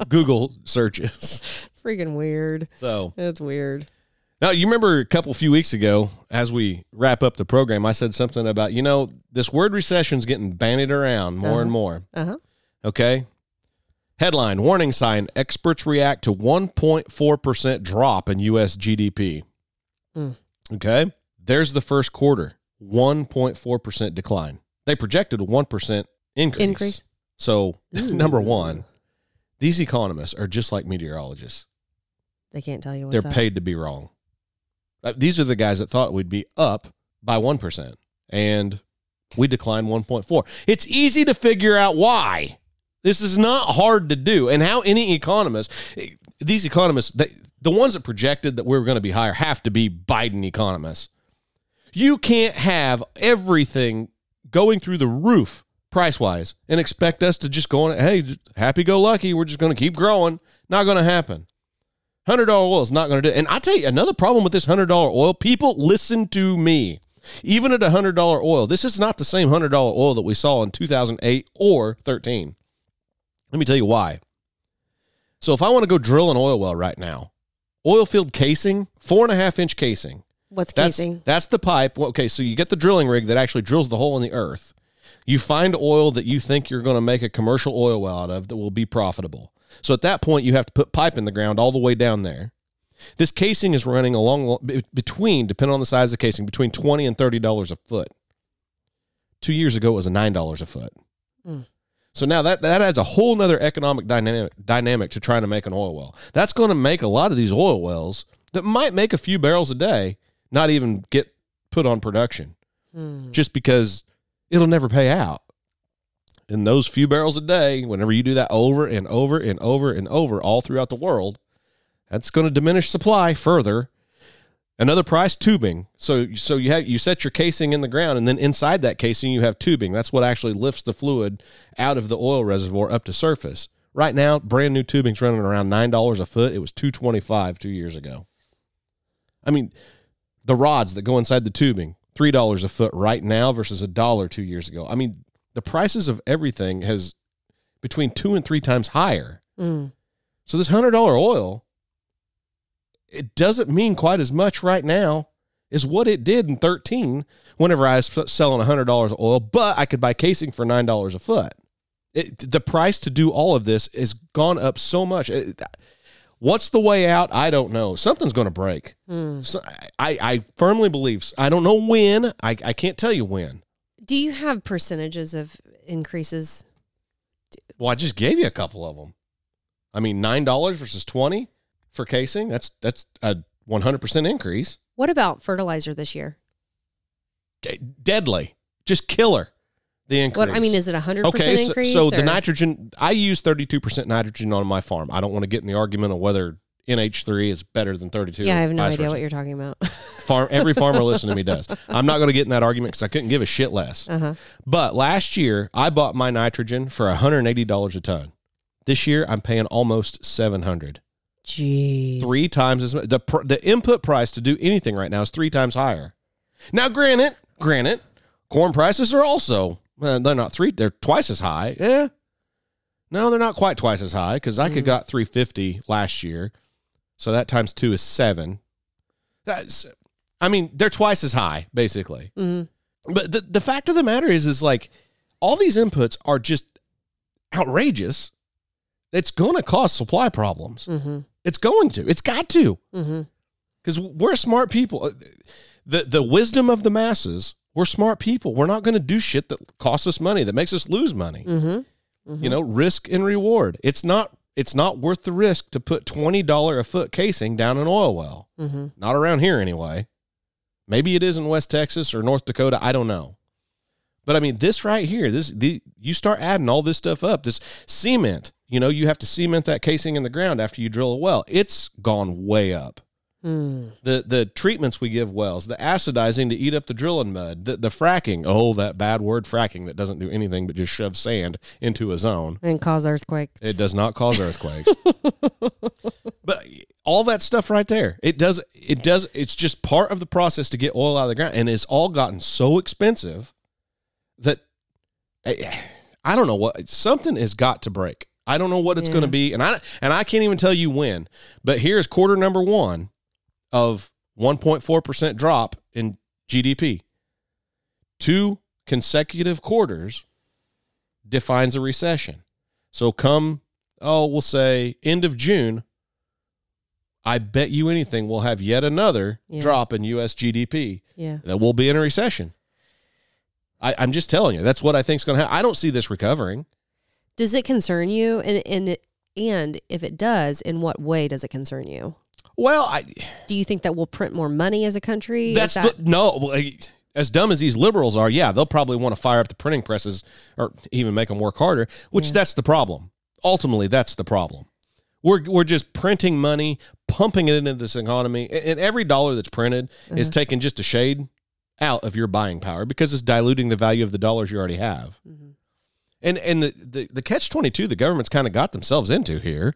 Google searches. freaking weird. So It's weird. now you remember a couple few weeks ago, as we wrap up the program, I said something about, you know, this word recession's getting bandied around more and more. Uh huh. Okay. Headline Warning sign Experts react to 1.4% drop in U.S. GDP. Mm. Okay. There's the first quarter 1.4% decline. They projected a 1% increase. Increase. So, number one, these economists are just like meteorologists. They can't tell you what's They're up. paid to be wrong. Uh, These are the guys that thought we'd be up by 1%, and we declined 1.4. It's easy to figure out why. This is not hard to do. And how any economist, these economists, they, the ones that projected that we were going to be higher have to be Biden economists. You can't have everything going through the roof price wise and expect us to just go on, hey, happy go lucky. We're just going to keep growing. Not going to happen. Hundred dollar oil is not going to do. it. And I tell you another problem with this hundred dollar oil. People listen to me. Even at a hundred dollar oil, this is not the same hundred dollar oil that we saw in two thousand eight or thirteen. Let me tell you why. So if I want to go drill an oil well right now, oil field casing, four and a half inch casing. What's That's casing? that's the pipe. Well, Okay, so you get the drilling rig that actually drills the hole in the earth. You find oil that you think you're going to make a commercial oil well out of that will be profitable. So at that point, you have to put pipe in the ground all the way down there. This casing is running along between, depending on the size of the casing, between twenty and thirty dollars a foot. Two years ago, it was a nine dollars a foot. Mm. So now that that adds a whole nother economic dynamic dynamic to trying to make an oil well. That's going to make a lot of these oil wells that might make a few barrels a day not even get put on production, Hmm. just because it'll never pay out. And those few barrels a day, whenever you do that over and over and over and over all throughout the world, that's going to diminish supply further. Another price, tubing. So so you have you set your casing in the ground, and then inside that casing you have tubing. That's what actually lifts the fluid out of the oil reservoir up to surface. Right now, brand new tubing's running around nine dollars a foot. It was two twenty five two years ago. I mean, the rods that go inside the tubing, three dollars a foot right now versus a dollar two years ago. I mean, the prices of everything has between two and three times higher. Mm. So this hundred dollar oil, it doesn't mean quite as much right now as what it did in thirteen. Whenever I was selling hundred dollars of oil, but I could buy casing for nine dollars a foot. It, the price to do all of this has gone up so much. It- what's the way out? I don't know. Something's going to break. Hmm. So I, I firmly believe. I don't know when. I, I can't tell you when. Do you have percentages of increases? Well, I just gave you a couple of them. I mean, nine dollars versus twenty for casing. That's that's a one hundred percent increase. What about fertilizer this year? Deadly, just killer. The increase. What I mean is it a hundred okay? percent So, increase? so the nitrogen, I use thirty-two percent nitrogen on my farm. I don't want to get in the argument of whether NH three is better than thirty-two. Yeah, I have no idea versa. what you're talking about. Farm every farmer listening to me does. I'm not going to get in that argument because I couldn't give a shit less. Uh-huh. But last year I bought my nitrogen for 180 dollars a ton. This year I'm paying almost 700. Jeez. Three times as much. The pr- the input price to do anything right now is three times higher. Now, granted, granted, corn prices are also well, they're not three. They're twice as high. Yeah. No, they're not quite twice as high because I could got 350 last year, so that times two is seven. That's, I mean, they're twice as high basically. Mhm. But the the fact of the matter is, is like all these inputs are just outrageous. It's going to cause supply problems. Mhm. It's going to. It's got to. Mhm. Because we're smart people. The the wisdom of the masses. We're smart people. We're not going to do shit that costs us money that makes us lose money. Mhm. You know, risk and reward. It's not. It's not worth the risk to put twenty dollar a foot casing down an oil well. Mhm. Not around here anyway. Maybe it is in West Texas or North Dakota. I don't know. But I mean, this right here, this the you start adding all this stuff up. This cement, you know, you have to cement that casing in the ground after you drill a well. It's gone way up. Mm. The the treatments we give wells, the acidizing to eat up the drilling mud, the, the fracking. Oh, that bad word fracking that doesn't do anything but just shove sand into a zone. And cause earthquakes. It does not cause earthquakes. but all that stuff right there, it does it does it's just part of the process to get oil out of the ground and it's all gotten so expensive that I, I don't know what something has got to break. I don't know what it's Yeah. going to be and I and I can't even tell you when. But here's quarter number 1 of 1.4% drop in GDP. Two consecutive quarters defines a recession. So come oh, we'll say end of June, I bet you anything we'll have yet another Yeah. drop in US GDP. Yeah. That we'll be in a recession. I, I'm just telling you, that's what I think is going to happen. I don't see this recovering. Does it concern you? And and and if it does, in what way does it concern you? Well, I Do you think that we'll print more money as a country? That's that, the, no. As dumb as these liberals are, yeah, they'll probably want to fire up the printing presses or even make them work harder. Which that's the problem. Ultimately, that's the problem. We're we're just printing money, pumping it into this economy, and and every dollar that's printed is uh-huh. taking just a shade out of your buying power because it's diluting the value of the dollars you already have. Mm-hmm. And and the the, the catch twenty two the government's kind of got themselves into here.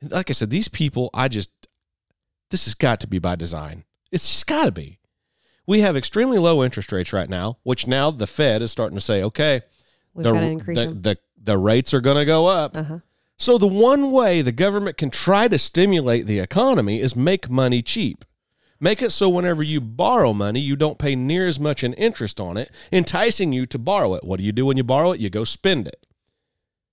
Like I said, these people, I just this has got to be by design. It's just got to be. We have extremely low interest rates right now, which now the Fed is starting to say, okay, We've the, got to increase the, the the rates are going to go up. Uh-huh. So the one way the government can try to stimulate the economy is make money cheap. Make it so whenever you borrow money, you don't pay near as much in interest on it, enticing you to borrow it. What do you do when you borrow it? You go spend it.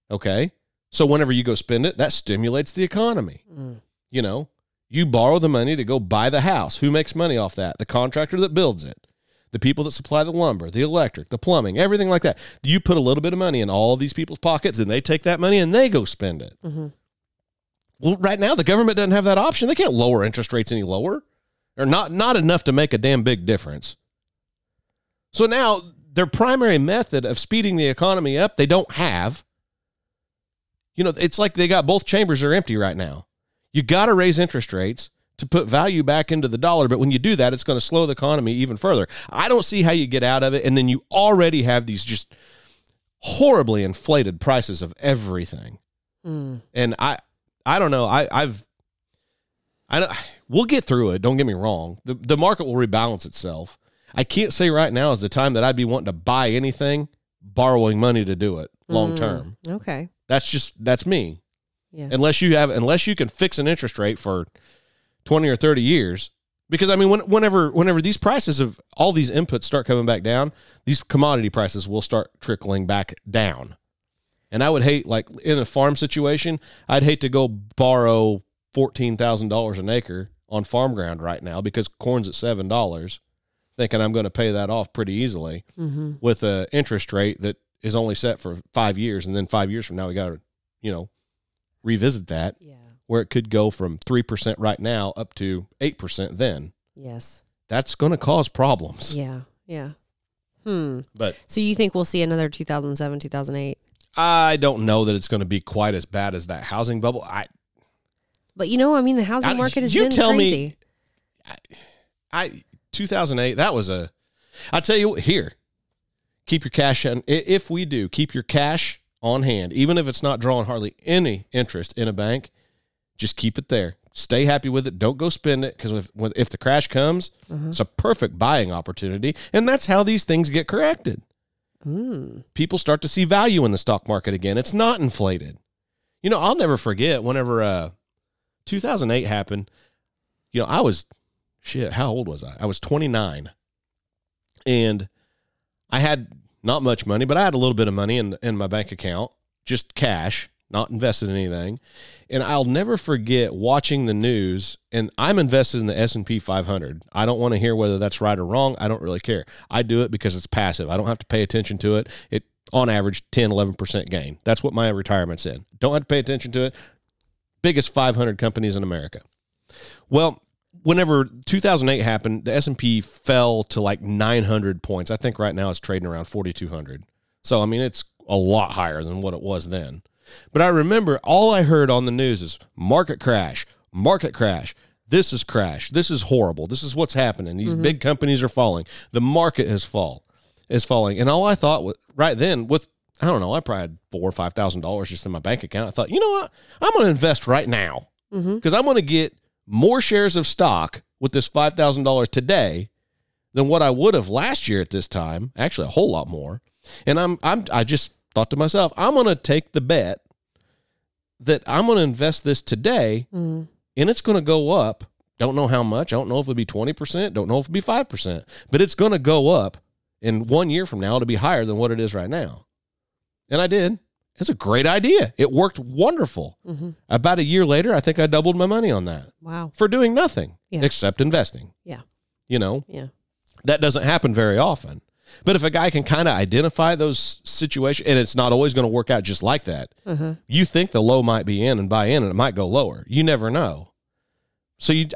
Okay? So whenever you go spend it, that stimulates the economy. Mm. You know, you borrow the money to go buy the house. Who makes money off that? The contractor that builds it. The people that supply the lumber, the electric, the plumbing, everything like that. You put a little bit of money in all these people's pockets and they take that money and they go spend it. Mm-hmm. Well, right now the government doesn't have that option. They can't lower interest rates any lower. Or not not enough to make a damn big difference. So now their primary method of speeding the economy up, they don't have. You know, it's like they got both chambers are empty right now. You got to raise interest rates to put value back into the dollar, but when you do that, it's going to slow the economy even further. I don't see how you get out of it, and then you already have these just horribly inflated prices of everything. Hmm. And I, I don't know. I, I've, I don't, we'll get through it. Don't get me wrong. The the market will rebalance itself. I can't say right now is the time that I'd be wanting to buy anything, borrowing money to do it long mm, term. Okay. That's just that's me. Yeah. Unless you have unless you can fix an interest rate for 20 or 30 years because I mean when, whenever whenever these prices of all these inputs start coming back down, these commodity prices will start trickling back down. And I would hate like in a farm situation, I'd hate to go borrow $14,000 an acre on farm ground right now because corn's at $7 thinking I'm going to pay that off pretty easily with a interest rate that is only set for 5 years and then 5 years from now we got to, you know, revisit that Yeah. where it could go from 3% right now up to 8% then. Yes. That's going to cause problems. Yeah. Yeah. Hmm. But So you think we'll see another 2007, 2008? I don't know that it's going to be quite as bad as that housing bubble. I But you know, I mean, the housing I- market has you been tell me- crazy. I 2008 that was a I tell you what, here. Keep your cash on if we do, keep your cash on hand even if it's not drawing hardly any interest in a bank, just keep it there. Stay happy with it. Don't go spend it because if if the crash comes, it's a perfect buying opportunity, and that's how these things get corrected. People start to see value in the stock market again. It's not inflated. You know, I'll never forget whenever uh 2008 happened. You know, I was shit, how old was I? I was 29. And I had not much money, but I had a little bit of money in in my bank account, just cash, not invested in anything. And I'll never forget watching the news and I'm invested in the S&P 500. I don't want to hear whether that's right or wrong. I don't really care. I do it because it's passive. I don't have to pay attention to it. It on average 10 11% gain. That's what my retirement's in. Don't have to pay attention to it. Biggest 500 companies in America. Well, whenever 2008 happened, the S&P fell to like 900 points. I think right now it's trading around 4200. So I mean it's a lot higher than what it was then. But I remember all I heard on the news is market crash, market crash. This is crash. This is horrible. This is what's happening. These mm-hmm. big companies are falling. The market has fall is falling. And all I thought was right then with I don't know, I probably had four or five thousand dollars just in my bank account. I thought, you know what? I'm gonna invest right now. Mm-hmm. Because I'm gonna get more shares of stock with this five thousand dollars today than what I would have last year at this time. Actually, a whole lot more. And I'm I'm I just thought to myself, I'm gonna take the bet that I'm gonna invest this today mm. and it's gonna go up. Don't know how much. I don't know if it'll be 20%. Don't know if it'll be 5%. But it's gonna go up. in one year from now, it'll be higher than what it is right now. And I did. It's a great idea. It worked wonderful. Mm-hmm. About a year later, I think I doubled my money on that Wow. for doing nothing Yeah. except investing. Yeah. You know, Yeah. that doesn't happen very often. But if a guy can kind of identify those situations, and it's not always going to work out just like that, uh-huh. you think the low might be in and buy in, and it might go lower. You never know. So you,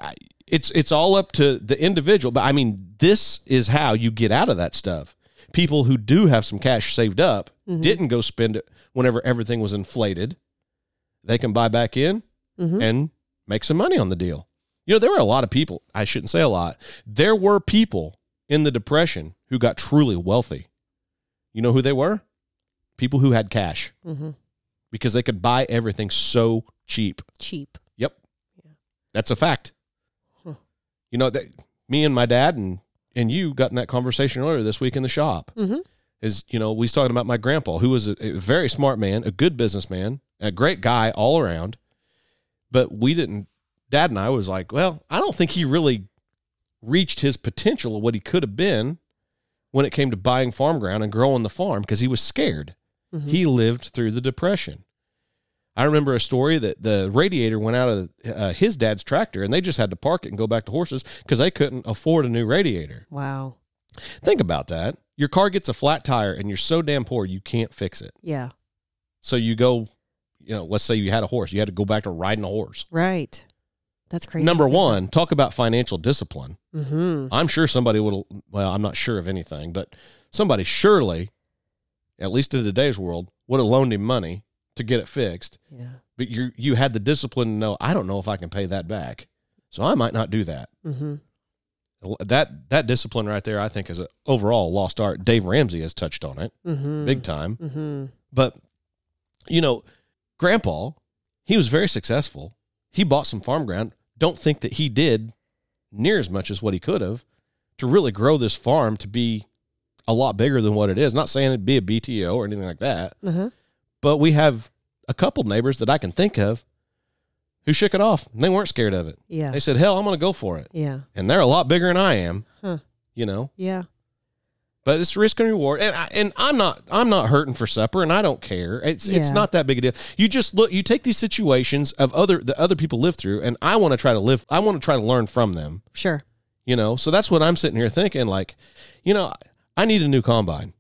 it's it's all up to the individual. But I mean, this is how you get out of that stuff. People who do have some cash saved up didn't go spend it whenever everything was inflated. They can buy back in and make some money on the deal. You know, there were a lot of people, I shouldn't say a lot. There were people in the depression who got truly wealthy. You know who they were? People who had cash Mm-hmm. because they could buy everything so cheap. Cheap. Yep. Yeah. That's a fact. You know, that me and my dad and and you got in that conversation earlier this week in the shop. Mhm. Is you know we was talking about my grandpa who was a, a very smart man, a good businessman, a great guy all around, but we didn't. Dad and I was like, well, I don't think he really reached his potential of what he could have been when it came to buying farm ground and growing the farm because he was scared. He lived through the depression. I remember a story that the radiator went out of uh, his dad's tractor and they just had to park it and go back to horses because they couldn't afford a new radiator. Wow. Think about that. Your car gets a flat tire and you're so damn poor you can't fix it. Yeah. So you go, you know, let's say you had a horse, you had to go back to riding a horse. Right. That's crazy. Number one, talk about financial discipline. Mm-hmm. I'm sure somebody would, well, I'm not sure of anything, but somebody surely, at least in today's world, would have loaned him money to get it fixed. Yeah. But you you had the discipline to know I don't know if I can pay that back, so I might not do that. Mm-hmm. That that discipline right there, I think, is an overall lost art. Dave Ramsey has touched on it Mm-hmm. big time. Mm-hmm. But you know, Grandpa, he was very successful. He bought some farm ground. Don't think that he did near as much as what he could have to really grow this farm to be a lot bigger than what it is. Not saying it'd be a BTO or anything like that, Uh-huh. But we have a couple neighbors that I can think of who shook it off. And they weren't scared of it. Yeah. They said, "Hell, I'm going to go for it." Yeah. And they're a lot bigger than I am. Huh. You know, Yeah. but it's risk and reward, and I, and I'm not I'm not hurting for supper, and I don't care. It's it's not that big a deal. You just look, you take these situations of other that other people live through, and I want to try to live. I want to try to learn from them. Sure. You know, so that's what I'm sitting here thinking. Like, you know, I need a new combine.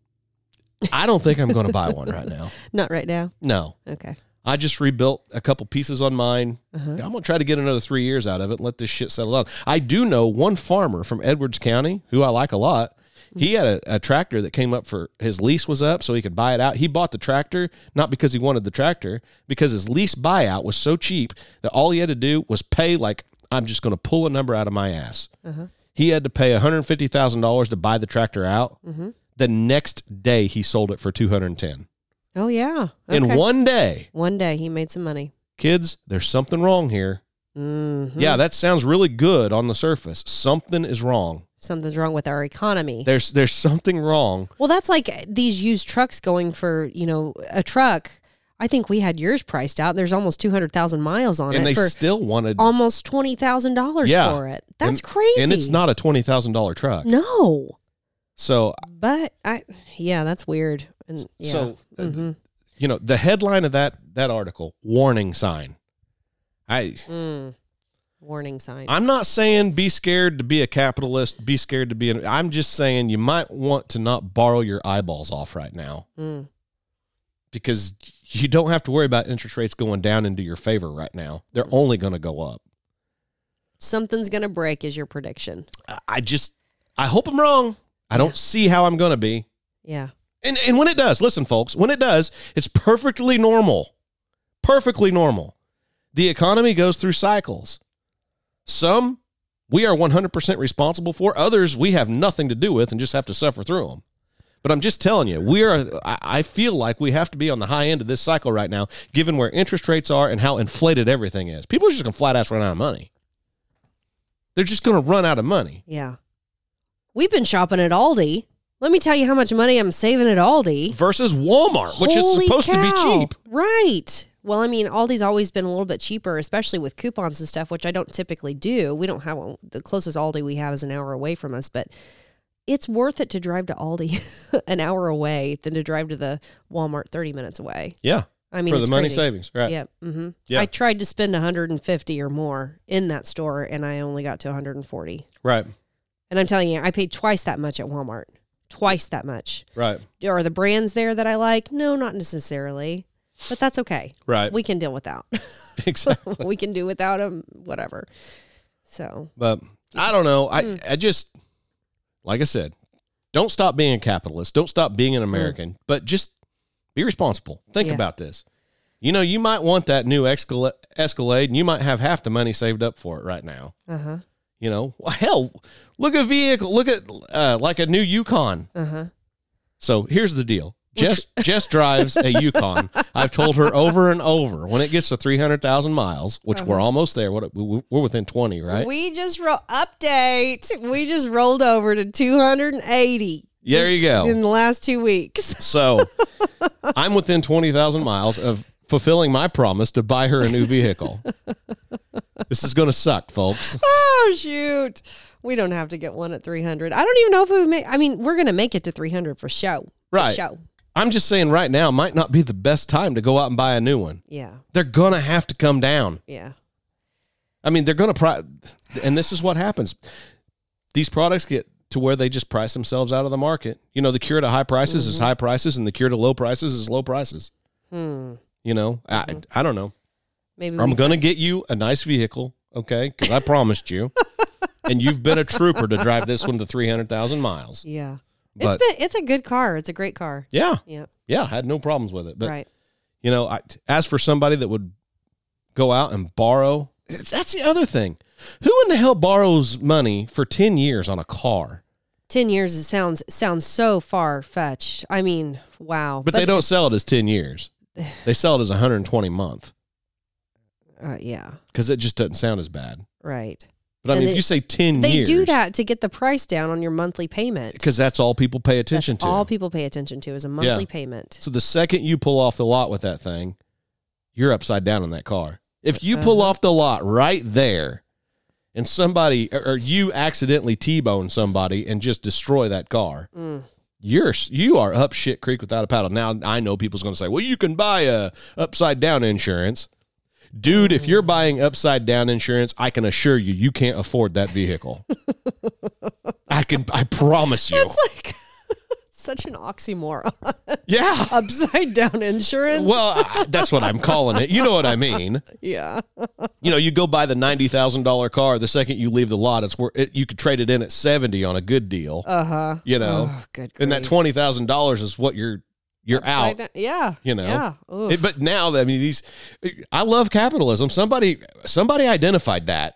I don't think I'm going to buy one right now. Not right now. No, Okay. I just rebuilt a couple pieces on mine. Uh-huh. I'm gonna try to get another three years out of it and let this shit settle down. I do know one farmer from Edwards County who I like a lot. He mm-hmm. had a, a tractor that came up for his lease was up, so he could buy it out. He bought the tractor not because he wanted the tractor, because his lease buyout was so cheap that all he had to do was pay like I'm just gonna pull a number out of my ass. Uh-huh. He had to pay $150,000 to buy the tractor out. Mm-hmm. The next day, he sold it for 210 Oh yeah. in one day. One day he made some money. Kids, there's something wrong here. Mm-hmm. Yeah, that sounds really good on the surface. Something is wrong. Something's wrong with our economy. There's there's something wrong. Well, that's like these used trucks going for, you know, a truck. I think we had yours priced out. There's almost 200,000 miles on and it and they still wanted almost $20,000 for it. That's And- crazy. And it's not a twenty thousand dollar truck. No. So But I yeah, that's weird. And yeah. so uh, Mhm. you know, the headline of that that article, warning sign. I Mm. warning sign. I'm not saying be scared to be a capitalist, be scared to be an I'm just saying you might want to not borrow your eyeballs off right now. Mm. Because you don't have to worry about interest rates going down into your favor right now. They're Mm. only going to go up. Something's going to break is your prediction. I just I hope I'm wrong. I don't see how I'm going to be. Yeah. And and when it does, listen folks, when it does, it's perfectly normal. Perfectly normal. The economy goes through cycles. Some we are 100% responsible for, others we have nothing to do with and just have to suffer through them. But I'm just telling you, we are I, feel like we have to be on the high end of this cycle right now given where interest rates are and how inflated everything is. People are just going to flat ass run out of money. They're just going to run out of money. Yeah. We've been shopping at Aldi. Let me tell you how much money I'm saving at Aldi. versus Walmart, which is Holy supposed to be cheap. Right. Well, I mean, Aldi's always been a little bit cheaper, especially with coupons and stuff, which I don't typically do. We don't have the closest Aldi we have is an hour away from us, but it's worth it to drive to Aldi an hour away than to drive to the Walmart 30 minutes away. Yeah. I mean, for the money crazy. savings, right? Yep. hmm Yeah. I tried to spend 150 or more in that store, and I only got to 140. Right. And I'm telling you, I paid twice that much at Walmart. Twice that much. Right. Are the brands there that I like? No, not necessarily. But that's okay. Right. We can deal without. exactly. we can do without them. Whatever. So But I don't know. I Hmm. I just like I said, don't stop being a capitalist. Don't stop being an American. But just be responsible. Think Hmm. Yeah. about this. You know, you might want that new Escalade, Escalade, and you might have half the money saved up for it right now. uh huh. You know, well, hell, look at vehicle. Look at uh, like a new Yukon. Uh huh. So here's the deal. Jess Jess drives a Yukon. I've told her over and over when it gets to three hundred thousand miles, which we're almost there. What we- we're within twenty, right? Uh-huh. We just ro- update. We just rolled over to 280 there you go. in the last two weeks. So I'm within 20,000 miles of fulfilling my promise to buy her a new vehicle. this is going to suck, folks. Oh shoot. We don't have to get one at 300. I don't even know if we make, I mean, we're going to make it to 300 for show. For Right. show. I'm just saying right now might not be the best time to go out and buy a new one. Yeah. They're going to have to come down. Yeah. I mean, they're going to pri and this is what happens. These products get to where they just price themselves out of the market. You know, the cure to high prices is high prices and the cure to low prices is low prices. Hmm. You know, I I don't know. Maybe I'm going to get you a nice vehicle, okay? Because I promised you. and you've been a trooper to drive this one to 300,000 miles. Yeah. But- it's been it's a good car. It's a great car. Yeah. Yeah. Yeah. I had no problems with it. But, right. you know, I, as for somebody that would go out and borrow, that's the other thing. Who in the hell borrows money for 10 years on a car? 10 years it sounds sounds so far fetched. I mean, wow. But, they don't sell it as 10 years. They sell it as 120 month uh, yeah. because it just doesn't sound as bad. Right. But I mean, they- if you say 10 They years. do that to get the price down on your monthly payment. Because that's all people pay attention That's to. all people pay attention to is a monthly payment. So the second you pull off the lot with that thing, you're upside down in that car. If you pull Uh-huh. off the lot right there and somebody or, or you accidentally T-bone somebody and just destroy that car, Mm. you're you are up shit creek without a paddle. Now I know people's going to say, "Well, you can buy a upside down insurance." Dude, if Mm. you're buying upside down insurance, I can assure you you can't afford that vehicle. I can I promise you. It's like such an oxymoron. yeah. Upside down insurance. Well, I, that's what I'm calling it. You know what I mean? yeah. You know, you go buy the ninety thousand dollar car. The second you leave the lot, it's where it, you could trade it in at seventy on a good deal. Uh huh. you know, Oh, good. and that twenty thousand dollars is what you're you're Upside out. down- Yeah. You know, Yeah. It- but now I mean these. I love capitalism. Somebody somebody identified that.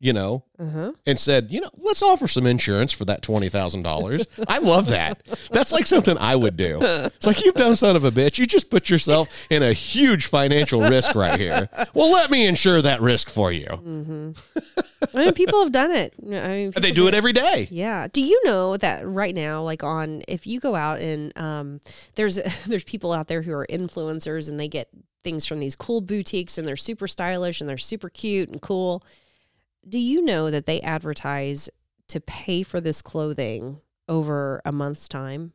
You know, uh-huh. and said, you know, let's offer some insurance for that twenty thousand dollars. I love that. That's like something I would do. It's like you dumb son of a bitch. You just put yourself in a huge financial risk right here. Well, let me insure that risk for you. Mm-hmm. I mean, people have done it. I mean, They people do it every day. Yeah. Do you know that right now, like on, if you go out and um, there's there's people out there who are influencers and they get things from these cool boutiques and they're super stylish and they're super cute and cool. Do you know that they advertise to pay for this clothing over a month's time?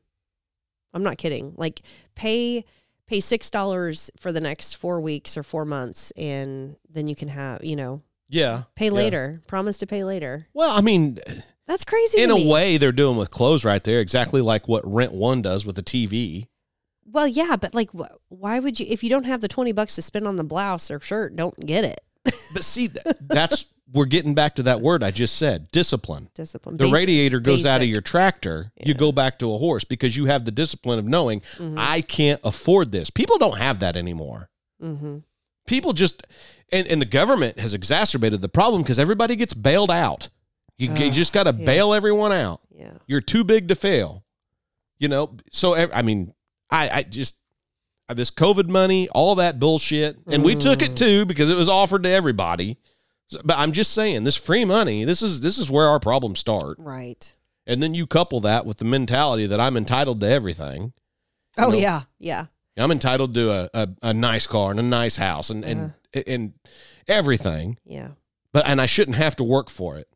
I'm not kidding. Like pay pay six dollars for the next four weeks or four months, and then you can have you know Yeah. pay Yeah. later. Promise to pay later. Well, I mean, That's crazy. in a me. way, they're doing with clothes right there, exactly like what Rent One does with the TV. Well, yeah, but like, wh- why would you? If you don't have the twenty bucks to spend on the blouse or shirt, don't get it. But see, th- that's we're getting back to that word I just said, discipline. Discipline. the Basic- radiator goes out of your tractor, you go back to a horse because you have the discipline of knowing Mm-hmm. I can't afford this. People don't have that anymore. Mm-hmm. People just and, and the government has exacerbated the problem because everybody gets bailed out. You, you just got to bail everyone out. Yeah. You're too big to fail. You know, so I mean, I I just this COVID money, all that bullshit, and we took Mm. it too because it was offered to everybody. So- but I'm just saying, this free money, this is this is where our problems start. Right. And then you couple that with the mentality that I'm entitled to everything. Oh know, yeah, yeah. I'm entitled to a, a, a nice car and a nice house and, and Uh-huh. and everything. Yeah. But and I shouldn't have to work for it.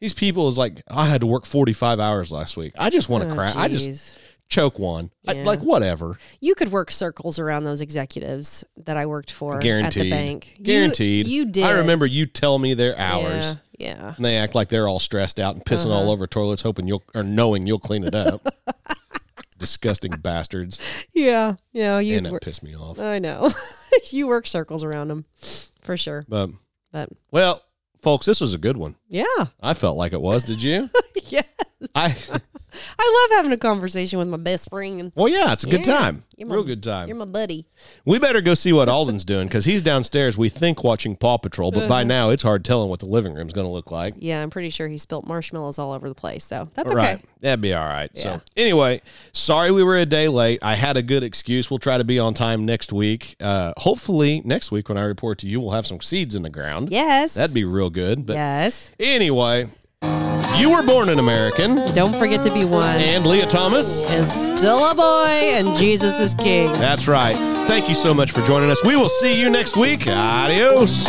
These people is like, I had to work 45 hours last week. I just want to Oh, cry. I just. Choke one. I, like, whatever. You could work circles around those executives that I worked for Guaranteed. at the bank. Guaranteed. You, did. I remember you tell me their hours. Yeah. Yeah. And they act like they're all stressed out and pissing Uh-huh. all over toilets, hoping you'll, or knowing you'll clean it up. Disgusting bastards. Yeah. Yeah. You. and that work- pissed me off. I know. you work circles around them for sure. But, But well, folks, this was a good one. yeah. I felt like it was. Did you? yes. I, I love having a conversation with my best friend. well, yeah, it's a good Yeah. time. You're my- Real good time. You're my buddy. We better go see what Alden's doing because he's downstairs. We think watching Paw Patrol, but Uh-huh. by now it's hard telling what the living room's going to look like. Yeah, I'm pretty sure he spilt marshmallows all over the place. So that's okay. Right. That'd be all right. Yeah. So, anyway, sorry we were a day late. I had a good excuse. We'll try to be on time next week. Uh, hopefully, next week when I report to you, we'll have some seeds in the ground. Yes. That'd be real good. But yes. anyway, you were born an American, Don't forget to be one. and Lia Thomas. is still a boy, and Jesus is king. That's right. Thank you so much for joining us. We will see you next week. Adios.